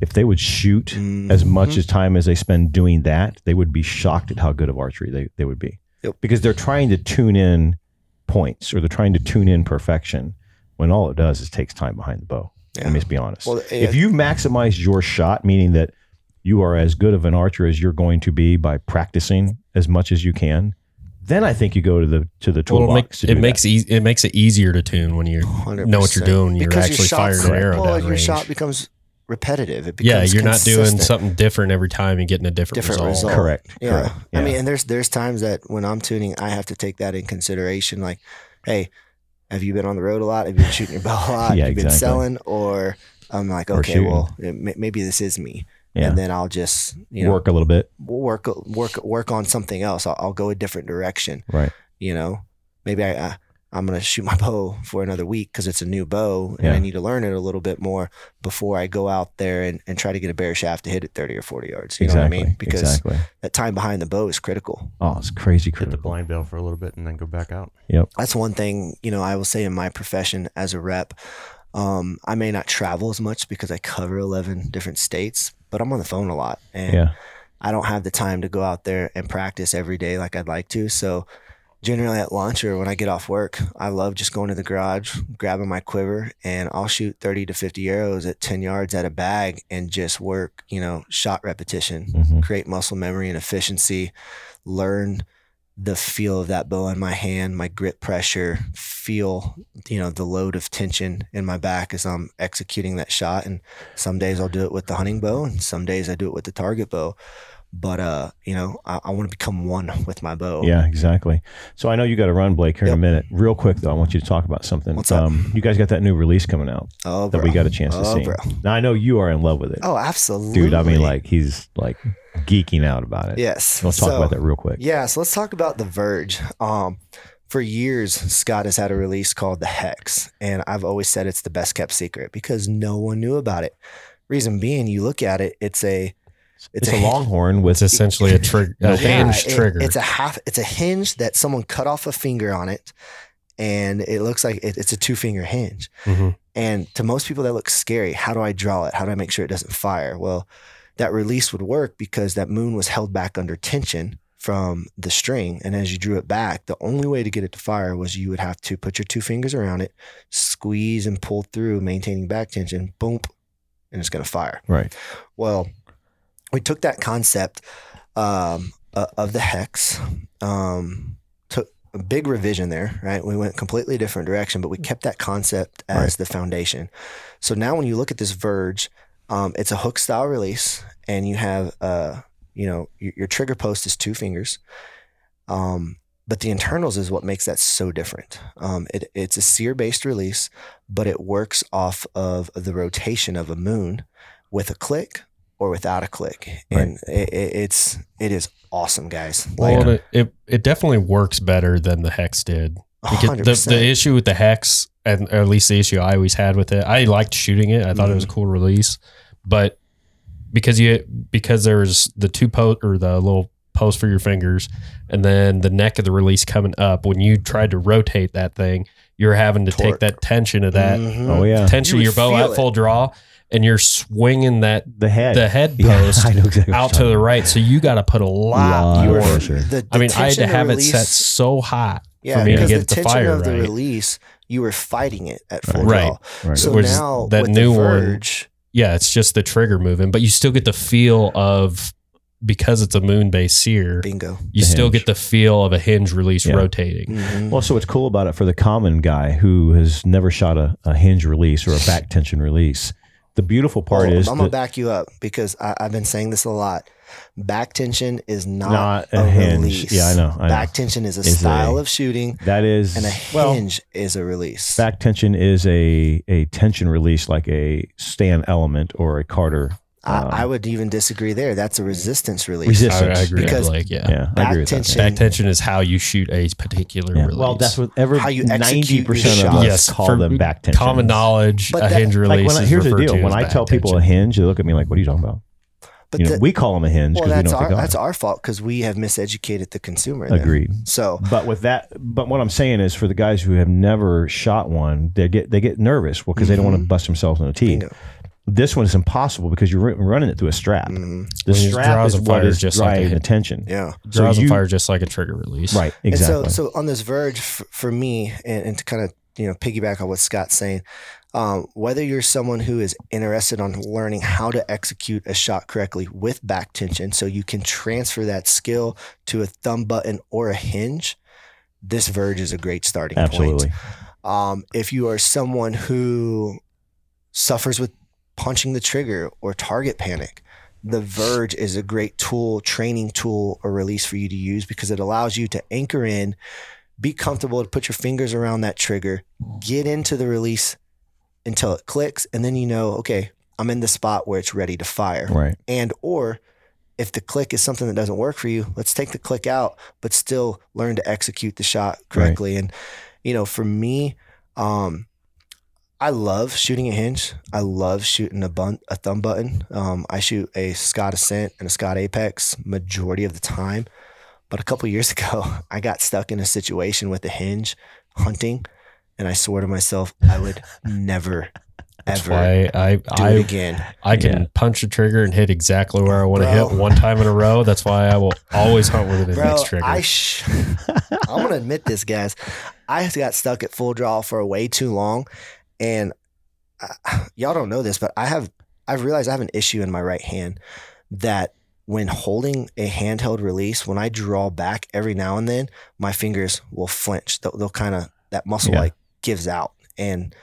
If they would shoot as mm-hmm. much as time as they spend doing that, they would be shocked at how good of archery they, they would be. Yep. Because they're trying to tune in points or they're trying to tune in perfection when all it does is takes time behind the bow. Yeah. Let me just be honest. Well, if yeah. you maximize your shot, meaning that you are as good of an archer as you're going to be by practicing as much as you can, then I think you go to the to the Well, it, toolbox. make, to it makes easy, it makes it easier to tune when you 100%. know what you're doing. You're Because your actually shot's- firing an arrow well, down your range. shot becomes repetitive. It yeah, you're not doing something different every time and getting a different, Different result. result. correct. Yeah. correct. I mean, and there's there's times that when I'm tuning, I have to take that in consideration. Like, hey, have you been on the road a lot? Have you been shooting your bow a lot? (laughs) Yeah, have you been selling? Or I'm like, okay, well, it, may- maybe this is me. Yeah. And then I'll just you know work a little bit. work work work on something else. I'll, I'll go a different direction. Right. You know, maybe I. I I'm gonna shoot my (laughs) bow for another week because it's a new bow and Yeah. I need to learn it a little bit more before I go out there and, and try to get a bare shaft to hit it 30 or 40 yards. You exactly. know what I mean? Because exactly. that time behind the bow is critical. Oh, it's crazy Hit the blind bell for a little bit and then go back out. Yep. That's one thing, you know, I will say in my profession as a rep, um, I may not travel as much because I cover 11 different states, but I'm on the phone a lot and Yeah. I don't have the time to go out there and practice every day like I'd like to. So generally at lunch or when I get off work, I love just going to the garage, grabbing my quiver, and I'll shoot 30 to 50 arrows at 10 yards at a bag and just work, you know, shot repetition, Mhm. create muscle memory and efficiency, learn the feel of that bow in my hand, my grip pressure, feel, you know, the load of tension in my back as I'm executing that shot. And some days I'll do it with the hunting bow and some days I do it with the target bow. But uh, you know, I, I want to become one (laughs) with my bow. Yeah, exactly. So I know you got to run, Blake, here in a minute. Real quick though, I want you to talk about something. What's up? Um, you guys got that new release coming out Oh, that bro. we got a chance to oh, see. bro. Now I know you are in love with it, Oh, absolutely. dude. I mean, like he's like geeking out about it. yes. Let's talk So- about that real quick. Yeah, so let's talk about the Verge. Um, for years, Scott has had a release called the Hex, and I've always said it's the best kept secret because no one knew about it. Reason being, you look at it, it's a It's, a longhorn with essentially a, trig- (laughs) a Yeah, it- trigger. It's a half. It's a hinge that someone cut off a finger on it, and it looks like it, it's a two finger hinge. Mhm. And to most people, that looks scary. How do I draw it? How do I make sure it doesn't fire? Well, that release would work because that moon was held back under tension from the string. And as you drew it back, the only way to get it to fire was you would have to put your two fingers around it, squeeze and pull through, maintaining back tension, boom, and it's going to fire. right. Well, we took that concept um, uh, of the hex, um, took a big revision there, right? We went completely different direction, but we kept that concept as Right. the foundation. So now when you look at this Verge, um, it's a hook style release, and you have, uh, you know, your, your trigger post is two fingers. Um, but the internals is what makes that so different. Um, it, it's a sear based release, but it works off of the rotation of a moon with a click or without a click, and it, it, it's it is awesome, guys. Like Well, it, it it definitely works better than the hex did. Because the, the issue with the hex, and or at least the issue I always had with it, I liked shooting it. I thought it was a Mm-hmm. cool release, but because you because there's the two post or the little post for your fingers, and then the neck of the release coming up. When you tried to rotate that thing, you're having to take that tension of that Mhm. Oh yeah. tension You of your bow at it. full draw, and you're swinging that The head. the head Yeah, post (laughs) I know exactly out to the right. So you got to put a lot Lot more of pressure. The, I mean, I had to tension have it set so hot yeah, for me to because get the it to tension fire of the release, you were fighting it at full Right. draw. Right. So Which now that with new the one- Yeah, it's just the trigger moving, but you still get the feel of because it's a moon based sear. bingo. You The still hinge. get the feel of a hinge release Yeah. rotating. Mhm. Well, so what's cool about it for the common guy who has never shot a, a hinge release or a back tension release, the beautiful part Well, is I'm gonna that back you up because I, I've been saying this a lot. Back tension is not, not a, a hinge. release. Yeah, I know. I know. Back tension is a Is style a- of shooting, that is and a well, hinge is a release. back tension is a a tension release like a Stan Element or a Carter I, I would even disagree there. That's a resistance release. I, resistance. I agree. Because like, yeah. Yeah, I back agree with that. tension- Back tension is how you shoot a particular Yeah. release. Well, that's what every How you ninety percent of shot. us Yes, call for them back tension. common knowledge. But a that- hinge Like when I, is here's the deal: when I back tell people a hinge, they look at me like, "What are you talking about?" But You know, the- we call them a hinge well, because we that's our that's our fault because we have miseducated the consumer. there. Agreed. So But with that, but what I'm saying is, for the guys who have never shot one, they get they get nervous well because they don't want to Mhm. bust themselves in the teeth. Bingo. This one is impossible because you're ru- running it through a strap. Mhm. The When it strap draws is and what fires is just like a driving hit. the tension. Yeah. So draws you- and fire just like a trigger release. Right. Exactly. And so, so on this verge, f- for me, and, and to kind of you know piggyback on what Scott's saying, um, whether you're someone who is interested on learning how to execute a shot correctly with back tension, so you can transfer that skill to a thumb button or a hinge, this verge is a great starting point. Absolutely. Um, if you are someone who suffers with punching the trigger or target panic, the Verge is a great tool, training tool, or release for you to use because it allows you to anchor in, be comfortable to put your fingers around that trigger, get into the release until it clicks, and then you know, okay, I'm in the spot where it's ready to fire. Right. and or if the click is something that doesn't work for you let's take the click out but still learn to execute the shot correctly. And you know for me um I love shooting a hinge. I love shooting a bun a thumb button. Um, I shoot a Scott Ascent and a Scott Apex majority of the time. But a couple years (laughs) ago, I got stuck in a situation with a hinge hunting, and I swore to myself I would (laughs) never, That's ever why I do I, it again. I can Yeah. punch a trigger and hit exactly where I want to hit one time in a row. That's why I will always hunt with an Bro, index trigger. I sh- (laughs) I'm gonna admit this, guys. I got stuck at full draw for way too long, and uh, (sighs) y'all don't know this, but I have I've realized I have an issue in my right hand that when holding a handheld release, when I draw back every now and then, my fingers will flinch. They'll, they'll kind of that muscle Yeah. like gives out, and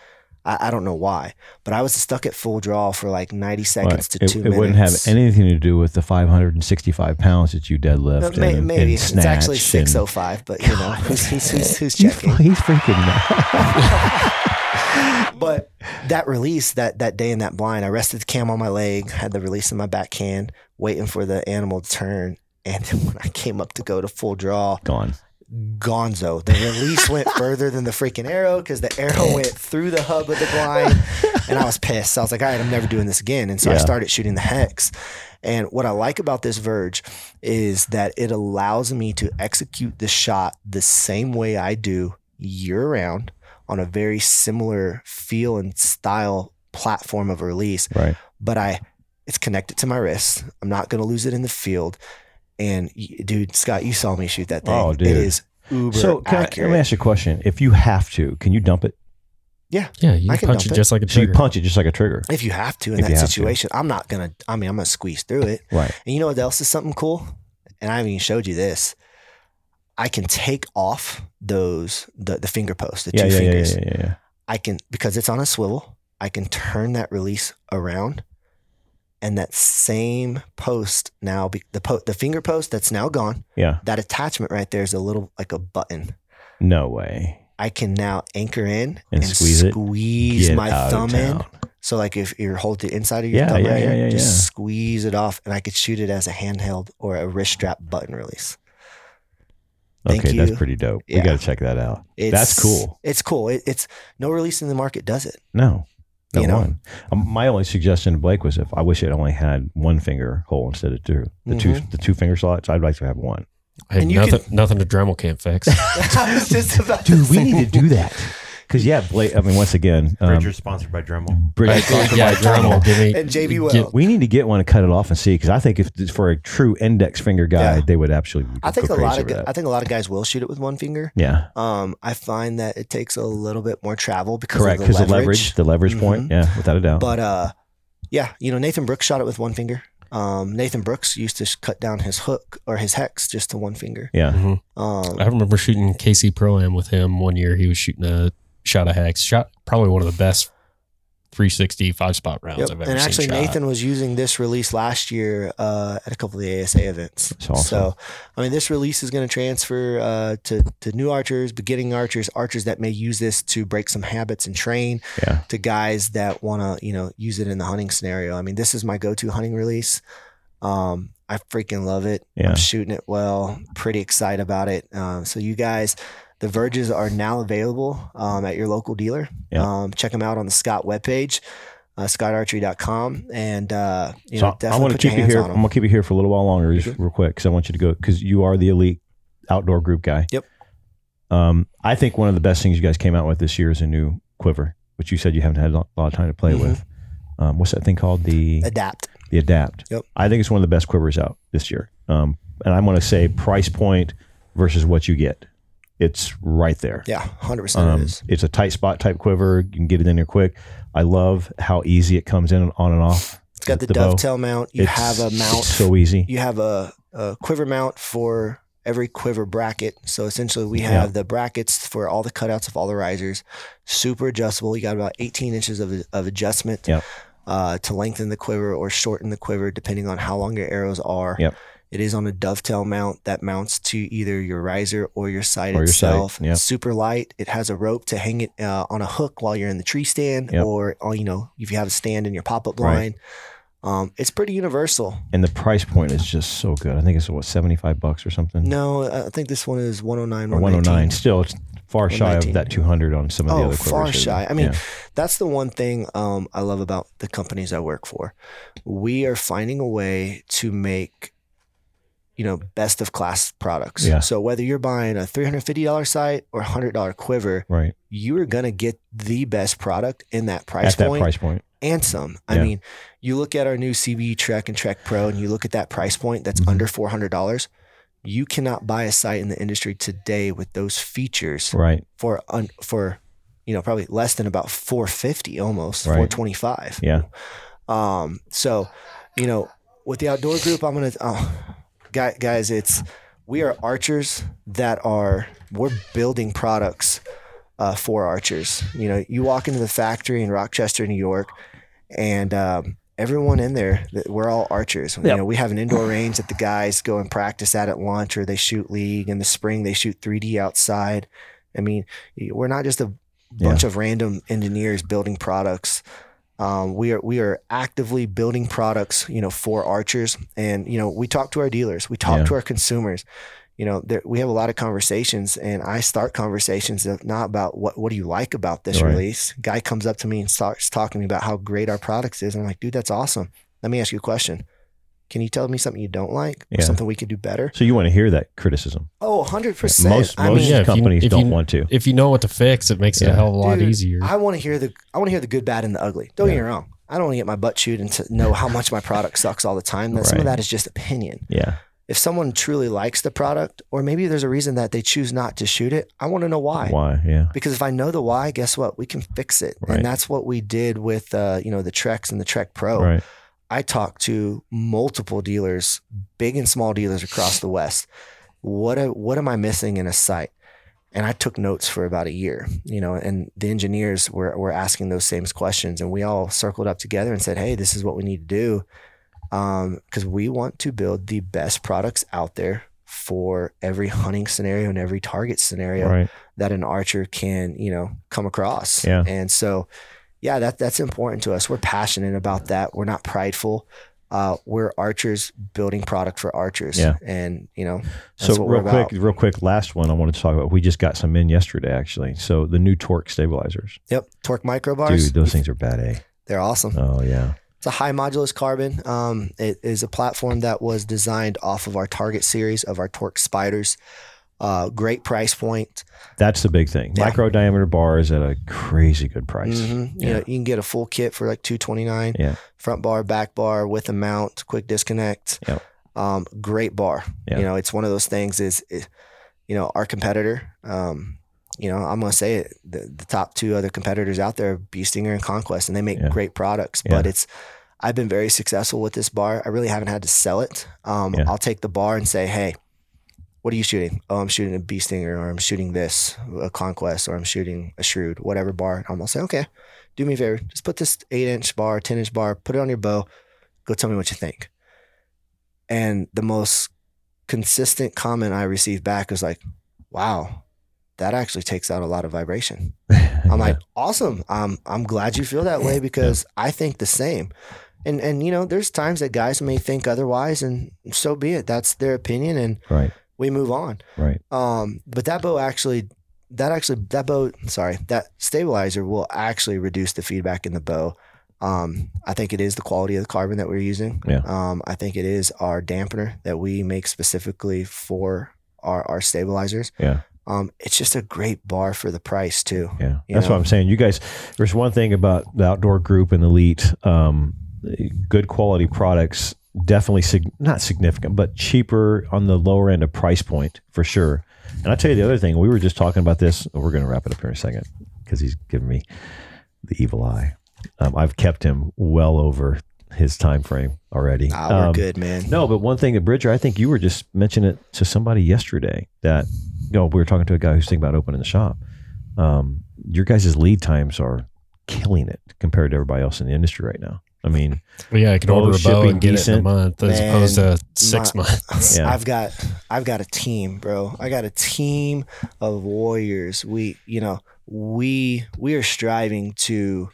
I, I don't know why. But I was stuck at full draw for like 90 seconds to it, two it minutes. wouldn't have anything to do with the 565 pounds that you deadlift. Uh, may- and, maybe and it's actually 605, but you know who's, who's, who's, who's (laughs) He's, checking? he's freaking. (laughs) (laughs) (laughs) but that release that that day in that blind, I rested the cam on my leg, had the release in my backhand, waiting for the animal to turn. And then when I came up to go to full draw, Gone. gonzo. The release went (laughs) further than the freaking arrow because the arrow went through the hub of the blind. and I was pissed. I was like, all right, I'm never doing this again. And so I started shooting the hex. And what I like about this Verge is that it allows me to execute the shot the same way I do year round on a very similar feel and style platform of release. Right. But I, it's connected to my wrist. I'm not going to lose it in the field. And dude, Scott, you saw me shoot that thing. Oh, dude. It is uber So can I, let me ask you a question. If you have to, can you dump it? Yeah, yeah. you I can can punch it it. just like a So you punch it just like a trigger. if you have to in If that have to. situation, I'm not gonna. I mean, I'm gonna squeeze through it. Right. And you know what else is something cool? And I haven't even showed you this. I can take off those the, the finger post, the Yeah, two yeah, yeah, fingers. yeah, yeah, yeah. I can because it's on a swivel. I can turn that release around, and that same post now be, the po- the finger post that's now gone. Yeah. That attachment right there is a little like a button. No way. I can now anchor in And squeeze squeeze Get my thumb in. So like if you're holding the inside of your Yeah, thumb yeah, right yeah, here, yeah, just yeah. squeeze it off, and I could shoot it as a handheld or a wrist strap button release. Thank Okay, that's pretty dope. We got to check that out. It's, That's cool. It's cool. It, it's no release in the market does it. No. No You know? one. Um, my only suggestion to Blake was if I wish it only had one finger hole instead of two. The two Mm-hmm. the two finger slots, I'd like to have one. Hey, And you nothing, can- nothing a Dremel can't fix. (laughs) I was just about to Dude, we say- need to do that. Because yeah, Blake. I mean, once again, um, Bridger's sponsored by Dremel. Bridge- yeah, Dremel. Give me, And JB will. get- we need to get one and cut it off and see. Because I think if it's for a true index finger guy, Yeah. they would absolutely. I think go a crazy lot of over gu- that. I think a lot of guys will shoot it with one finger. yeah, Um, I find that it takes a little bit more travel because correct. of Because the the leverage. leverage, the leverage point. Yeah, without a doubt. But uh, yeah, you know Nathan Brooks shot it with one finger. Um, Nathan Brooks used to sh- cut down his hook or his hex just to one finger. yeah, Mhm. Um, I remember shooting KC Pro Am with him one year. He was shooting a shot of hex. Shot probably one of the best 360 five spot rounds Yep. I've ever seen. And actually, seen. shot. Nathan was using this release last year uh, at a couple of the ASA events. Awesome. So, I mean, this release is going to transfer uh, to to new archers, beginning archers, archers that may use this to break some habits and train, yeah. to guys that want to you know use it in the hunting scenario. I mean, this is my go-to hunting release. Um, I freaking love it. Yeah. I'm shooting it well. Pretty excited about it. Um, so you guys. The Verges are now available um, at your local dealer. Yeah. Um, check them out on the Scott webpage, uh, scottarchery.com. And, uh, you So know, I want to keep you here. I'm gonna keep you here for a little while longer, just real quick, because I want you to go because you are the elite outdoor group guy. Yep. Um, I think one of the best things you guys came out with this year is a new quiver, which you said you haven't had a lot of time to play Mhm. with. Um, what's that thing called? The Adapt. the adapt. Yep. I think it's one of the best quivers out this year. Um, and I'm going to say price point versus what you get. It's right there. Yeah, 100% Um, it is. it's a tight spot type quiver. You can get it in there quick. I love how easy it comes in on and off. It's got the, the bow. dovetail mount. You It's have a mount. so easy. you have a, a quiver mount for every quiver bracket. So essentially, we Yeah. have the brackets for all the cutouts of all the risers. Super adjustable. You got about 18 inches of, of adjustment Yep. uh, to lengthen the quiver or shorten the quiver, depending on how long your arrows are. Yep. It is on a dovetail mount that mounts to either your riser or your sight Or your sight, itself. Super light. It has a rope to hang it uh, on a hook while you're in the tree stand, Yep. or, or you know if you have a stand in your pop up Right. blind. Um, it's pretty universal. And the price point is just so good. I think it's what 75 bucks or something. No, I think this one is one hundred nine. One hundred nine. Still, it's far shy of that 200 on some of the Oh, other far shy. I mean, Yeah. That's the one thing um, I love about the companies I work for. We are finding a way to make, you know, best of class products. Yeah. So whether you're buying a $350 sight or a $100 quiver, right you are going to get the best product in that price at that price point. and some. I Yeah. mean, you look at our new CB Trek and Trek Pro and you look at that price point that's Mhm. under $400. You cannot buy a sight in the industry today with those features Right. for un, for you know probably less than about 450 almost Right. 425 Yeah. um so you know with the outdoor group i'm gonna oh, guy- guys it's we are archers that are we're building products uh, for archers. You know you walk into the factory in rochester new york and um, everyone in there we're all archers. You know we have an indoor range that the guys go and practice at at lunch or they shoot league. In the spring they shoot 3d outside. I mean we're not just a bunch of random engineers building products um, we are we are actively building products you know for archers and you know we talk to our dealers we talk Yeah. to our consumers you know, there, we have a lot of conversations, and I start conversations of not about what what do you like about this Right. release. Guy comes up to me and starts talking to me about how great our products is. and I'm like, dude, that's awesome. Let me ask you a question. Can you tell me something you don't like, or Yeah. something we could do better? So you want to hear that criticism? Oh, 100 percent. Most I most mean, yeah, if you- companies if don't you- want to. If you know what to fix, it makes it a hell of a lot Dude, easier. I want to hear the I want to hear the good, bad, and the ugly. Don't get me wrong. I don't want to get my butt chewed and to know how much my product sucks all the time. That some of that is just opinion. Yeah, If someone truly likes the product, or maybe there's a reason that they choose not to shoot it, I want to know why. why? Yeah, Because if I know the why, guess what? We can fix it, Right. and that's what we did with uh, you know the Treks and the Trek Pro. right. I talked to multiple dealers, big and small dealers across the West. What a, what am I missing in a site? And I took notes for about a year, you know, and the engineers were, were asking those same questions. And we all circled up together and said, hey, this is what we need to do. Um, because we want to build the best products out there for every (laughs) hunting scenario and every target scenario Right. that an archer can, you know, come across. Yeah. And so, yeah, that that's important to us. We're passionate about that. We're not prideful. Uh, we're archers building product for archers. Yeah. And you know, that's So real quick, real quick, last one I wanted to talk about. We just got some in yesterday, actually. So the new torque stabilizers, Yep. Torque micro bars. dude, those things are bad. A. They're awesome. Oh yeah, It's a high modulus carbon. Um, it is a platform that was designed off of our target series of our torque spiders. Uh, great price point. that's the big thing. Yeah. Micro diameter bar is at a crazy good price. Mhm. You Yeah. know, you can get a full kit for like two twenty nine. Yeah. Front bar, back bar with a mount, quick disconnect. Yep. Um, great bar. Yeah. You know, it's one of those things. Is, you know our competitor. Um, you know, I'm gonna say it. The, the top two other competitors out there, are Bee Stinger and Conquest, and they make Yeah. great products. Yeah. But it's I've been very successful with this bar. I really haven't had to sell it. Um, Yeah. I'll take the bar and say, hey. What are you shooting? Oh, I'm shooting a bee stinger, or I'm shooting this, a conquest, or I'm shooting a shrewd, whatever bar. I'm gonna say, okay, do me a favor, just put this eight inch bar, ten inch bar, put it on your bow. Go tell me what you think. And the most consistent comment I received back was like, "Wow, that actually takes out a lot of vibration." (laughs) I'm like, "Awesome! I'm I'm glad you feel that way because I think the same." And and you know, there's times that guys may think otherwise, and so be it. That's their opinion, and right, we move on. right. Um, but that bow actually, that actually, that bow, sorry, that stabilizer will actually reduce the feedback in the bow. Um, I think it is the quality of the carbon that we're using. Yeah. Um, I think it is our dampener that we make specifically for our, our stabilizers. Yeah. Um, it's just a great bar for the price too. Yeah, that's know? what I'm saying. You guys, there's one thing about the outdoor group and elite, um, good quality products, definitely sig- not significant, but cheaper on the lower end of price point for sure. And I'll tell you the other thing. We were just talking about this. We're going to wrap it up here in a second because he's giving me the evil eye. Um, I've kept him well over his time frame already. Ah, we're Um, good, man. no, but one thing, that Bridger, I think you were just mentioning it to somebody yesterday that, you know, we were talking to a guy who's thinking about opening the shop. Um, your guys' lead times are killing it compared to everybody else in the industry right now. I mean, Well, yeah, I can order a bow and get it in a month as Man, opposed to six my- (laughs) months. Yeah. I've got I've got a team, bro. I got a team of warriors. We, you know, we we are striving to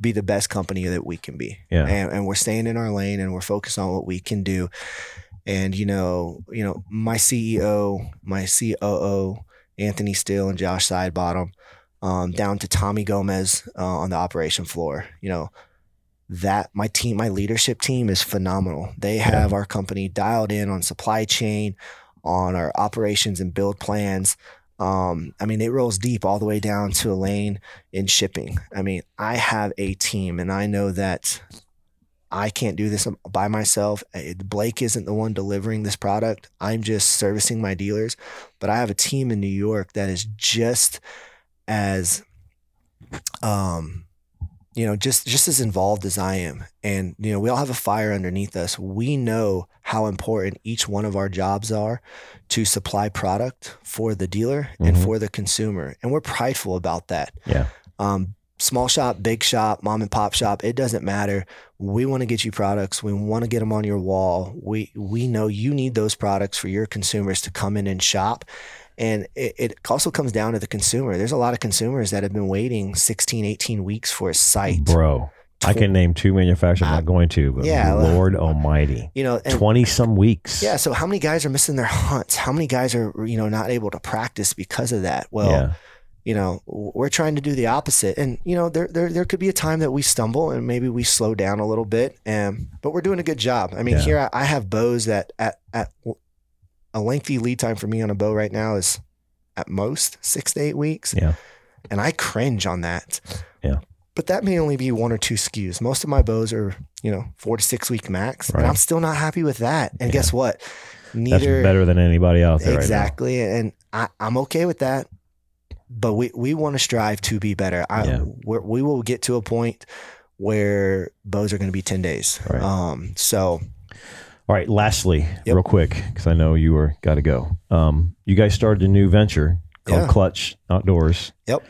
be the best company that we can be. Yeah. And, and we're staying in our lane and we're focused on what we can do. And you know, you know, my CEO, my COO, Anthony Steele and Josh Sidebottom, um, down to Tommy Gomez uh, on the operation floor. You know, that my team, my leadership team is phenomenal. They have our company dialed in on supply chain, on our operations and build plans. Um, I mean, it rolls deep all the way down to a lane in shipping. I mean, I have a team, and I know that I can't do this by myself. Blake isn't the one delivering this product. I'm just servicing my dealers, but I have a team in New York that is just as um you know just just as involved as I am. And you know we all have a fire underneath us. We know how important each one of our jobs are to supply product for the dealer and Mhm. for the consumer. And we're prideful about that. Yeah. um small shop big shop mom and pop shop it doesn't matter. We want to get you products. We want to get them on your wall. We we know you need those products for your consumers to come in and shop and it, it also comes down to the consumer there's a lot of consumers that have been waiting 16 18 weeks for a site bro, I can name two manufacturers. I'm not ah, going to, but yeah, Lord Almighty, you know, twenty some weeks. yeah. So how many guys are missing their hunts? How many guys are you know not able to practice because of that? Well, yeah, you know, we're trying to do the opposite. And, you know, there, there, there could be a time that we stumble and maybe we slow down a little bit. And, but we're doing a good job. I mean, Yeah. here I, I have bows that at, at a lengthy lead time for me on a bow right now is at most six to eight weeks. Yeah. And I cringe on that. Yeah. But that may only be one or two SKUs. Most of my bows are, you know, four to six week max. Right. And I'm still not happy with that. And Yeah. guess what? that's Neither better than anybody out there. exactly and I, i'm okay with that but we, we want to strive to be better I, Yeah. we're, we will get to a point where bows are going to be 10 days Right. um so All right. Lastly, Yep. real quick, because I know you were got to go. Um, you guys started a new venture called Yeah. Clutch Outdoors. Yep.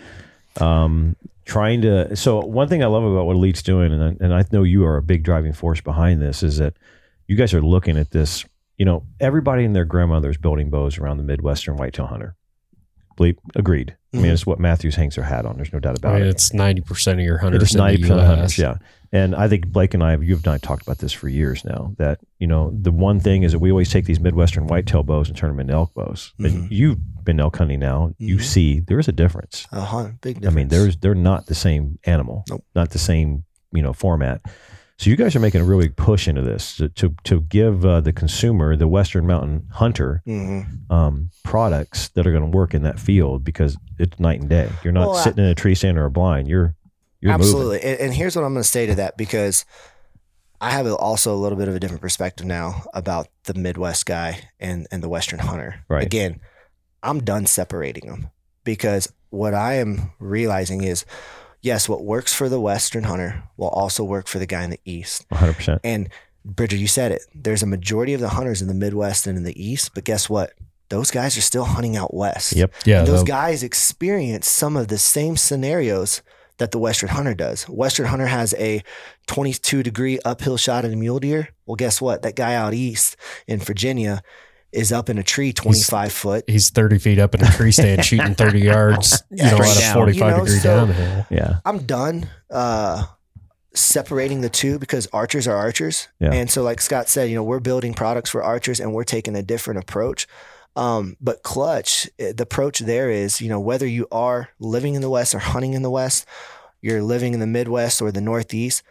Um, trying to. So one thing I love about what Elite's doing, and I, and I know you are a big driving force behind this, is that you guys are looking at this. You know, everybody and their grandmother is building bows around the Midwestern whitetail hunter. Bleep, agreed. I mean, Mhm. it's what Mathews hangs their hat on. There's no doubt I about mean, it. it's ninety percent of your hunters. It is in the ninety percent of US. hunters, yeah. And I think Blake and I, have, you and I talked about this for years now. That you know, the one thing is that we always take these Midwestern whitetail bows and turn them into elk bows. Mhm. And you've been elk hunting now. You Mhm. see, there is a difference. a hun- big difference. I mean, there's they're not the same animal, Nope. not the same you know format. So you guys are making a really big push into this to to, to give uh, the consumer, the Western Mountain hunter, hmm um, products that are going to work in that field because it's night and day. You're not Well, I- sitting in a tree stand or a blind. You're you're absolutely. And, and here's what i'm going to say to that because i have also a little bit of a different perspective now about the midwest guy and and the western hunter. Right. again i'm done separating them because what i am realizing is yes what works for the western hunter will also work for the guy in the east. 100. percent. And bridger you said it. There's a majority of the hunters in the midwest and in the east but guess what? Those guys are still hunting out west. Yep. Yeah, those guys experience some of the same scenarios that the Western Hunter does. Western Hunter has a 22 degree uphill shot at a mule deer. Well, guess what? That guy out east in Virginia is up in a tree 25 foot. he's thirty feet up in a tree stand shooting (laughs) thirty yards. You know, straight at a forty-five You know, degree so- downhill. Yeah. I'm done uh, separating the two because archers are archers. Yeah. And so, like Scott said, you know, we're building products for archers and we're taking a different approach. Um, but clutch, eh, the approach there is, you know, whether you are living in the West or hunting in the West, you're living in the Midwest or the Northeast,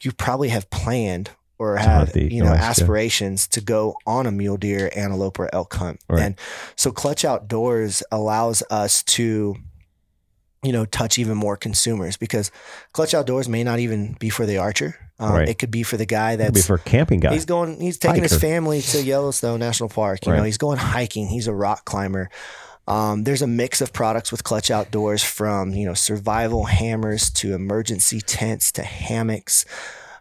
you probably have planned or have, you know, aspirations to go on a mule deer, antelope, or elk hunt. Right. And so Clutch Outdoors allows us to, you know, touch even more consumers because Clutch Outdoors may not even be for the archer. Um, Right. It could be for the guy that's for a camping guy. he's going, he's taking his family to Yellowstone National Park. You Right. know, he's going hiking. He's a rock climber. Um, there's a mix of products with Clutch Outdoors from you know survival hammers to emergency tents to hammocks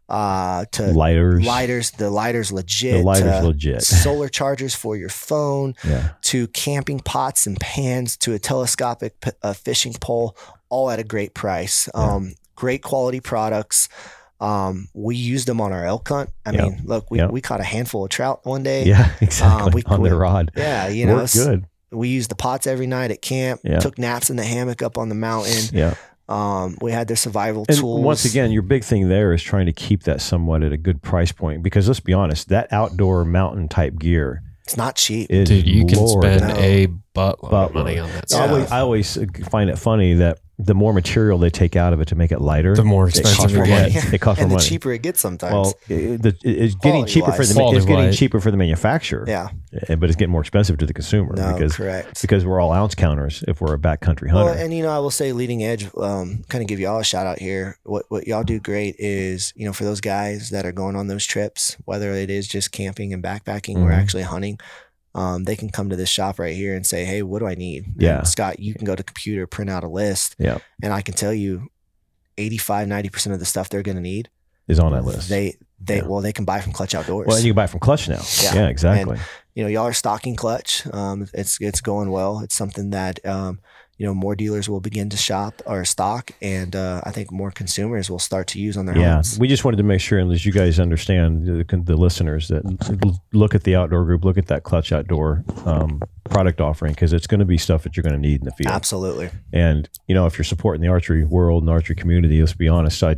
uh, to lighters. lighters. The lighters legit. The lighters legit. (laughs) Solar chargers for your phone Yeah. to camping pots and pans to a telescopic p- uh, fishing pole, all at a great price. Um, great quality products. Um, we used them on our elk hunt. I Yep. mean, look, we, Yep. we caught a handful of trout one day. Yeah. (laughs) Exactly. we- On we- the rod. Yeah, you know, Worked good. we used the pots every night at camp. Yeah. Took naps in the hammock up on the mountain. Yeah. Um, we had their survival And tools. once again, your big thing there is trying to keep that somewhat at a good price point because let's be honest, that outdoor mountain type gear it's not cheap. Dude, you can spend no. a buttload of money on that I stuff. always, I always find it funny that the more material they take out of it to make it lighter, The more expensive it expensive costs it more money. gets. It costs more and the money. cheaper it gets sometimes. well, it, the, it's getting Quality cheaper for wise. the it's getting Quality-wise. cheaper for the manufacturer, yeah, eh, but it's getting more expensive to the consumer no, because correct. because we're all ounce counters if we're a backcountry Well, hunter. and you know, I will say leading edge, um, kind of give y'all a shout out here. What what y'all do great is, you know, for those guys that are going on those trips, whether it is just camping and backpacking or Mhm. actually hunting, um, they can come to this shop right here and say, Hey, what do I need? And Yeah. Scott, you can go to computer, print out a list, Yeah. and I can tell you 85, 90% of the stuff they're gonna need. is on that list. They they Yeah. well, they can buy from Clutch Outdoors. well, and you can buy from Clutch now. Yeah. Yeah, exactly. you know, y'all are stocking clutch. Um, it's it's going well. It's something that um, you know, more dealers will begin to shop or stock, and uh, I think more consumers will start to use on their Yeah, homes. we just wanted to make sure, and as you guys understand, the, the listeners, that look at the outdoor group, look at that clutch outdoor um, product offering because it's going to be stuff that you're going to need in the field. Absolutely. And you know, if you're supporting the archery world and archery community, let's be honest. I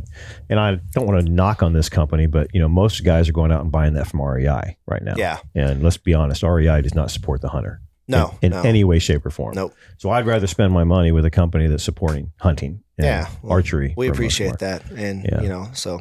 and I don't want to knock on this company, but you know, most guys are going out and buying that from REI right now. Yeah. And let's be honest, REI does not support the hunter. No. in, in no. any way, shape, or form. Nope. So I'd rather spend my money with a company that's supporting hunting and Yeah, well, archery. We for the most appreciate that, and Yeah. you know, so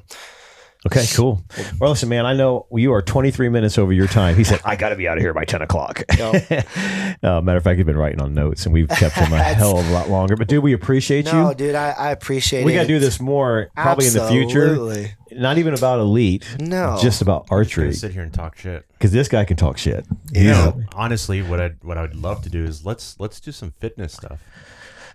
Okay, cool. Well, listen, man, I know you are 23 minutes over your time. He said, (laughs) I got to be out of here by 10 o'clock. Yep. (laughs) uh, matter of fact, he's been writing on notes and we've kept him a (laughs) hell of a lot longer. But, dude, we appreciate no, you. dude, I, I appreciate We it. We got to do this more probably in the future. Not even about elite, No. just about Gonna archery. sit here and talk shit. Because this guy can talk shit. You Yeah. know, honestly, what I'd what I would love to do is let's let's do some fitness stuff.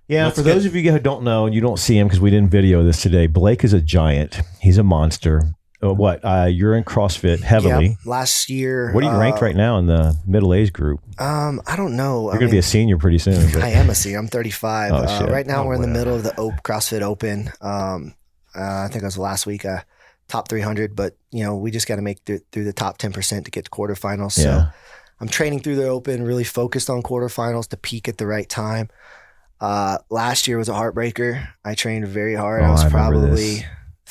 Yeah, Let's for get- those of you who don't know and you don't see him because we didn't video this today, Blake is a giant. He's a monster. Uh, what? Uh, you're in CrossFit heavily. Yep. Last year. What are you ranked uh, right now in the middle age group? Um, I don't know. You're going to be a senior pretty soon. but- I am a senior. I'm 35. Oh, uh, shit. right now, Oh, we're in the whatever. middle of the Ope CrossFit Open. Um, uh, I think it was last week, uh, top 300. But you know, we just got to make it through the top 10 percent to get to quarterfinals. So Yeah. I'm training through the Open, really focused on quarterfinals to peak at the right time. Uh, last year was a heartbreaker. I trained very hard. Oh, I was I probably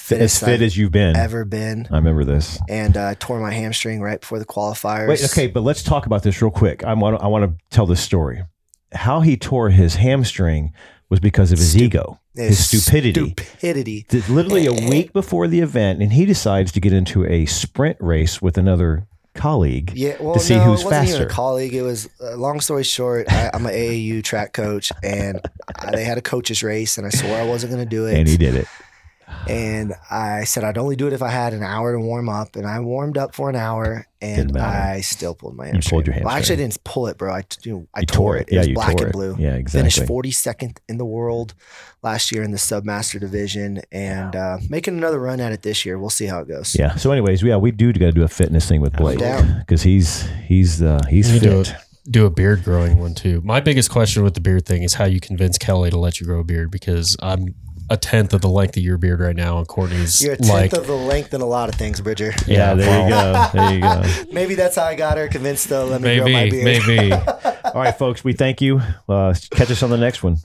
as fit I've as you've been. ever been, I remember this. and uh, tore my hamstring right before the qualifiers. Wait, okay, but let's talk about this real quick. I want I want to tell this story. How he tore his hamstring was because of his Stu- ego, his It's stupidity. Stupidity. Literally a week before the event, and he decides to get into a sprint race with another colleague. Yeah, well, to see no, who's it wasn't even a colleague. It was uh, long story short. I, I'm an AAU track coach, and I, they had a coaches race, and I swore I wasn't going to do it. And he did it. And I said I'd only do it if I had an hour to warm up, and I warmed up for an hour, and I still pulled my You pulled your Well, actually, I hamstring. didn't pull it, bro. I t- you know, I You tore, it. It Yeah, was you black tore and it. blue. Yeah, exactly. Finished 42nd in the world last year in the submaster division, and uh, making another run at it this year. We'll see how it goes. Yeah. So, anyways, yeah, we do got to do a fitness thing with Blake because he's he's uh, he's You do fit. Do a beard growing one too. My biggest question with the beard thing is how you convince Kelly to let you grow a beard because I'm a tenth of the length of your beard right now, and Courtney's You're a tenth like of the length in a lot of things, Bridger. Yeah, there you go. There you go. (laughs) Maybe that's how I got her convinced to let me grow my maybe, beard. maybe. (laughs) All right, folks, we thank you. Uh, catch us on the next one.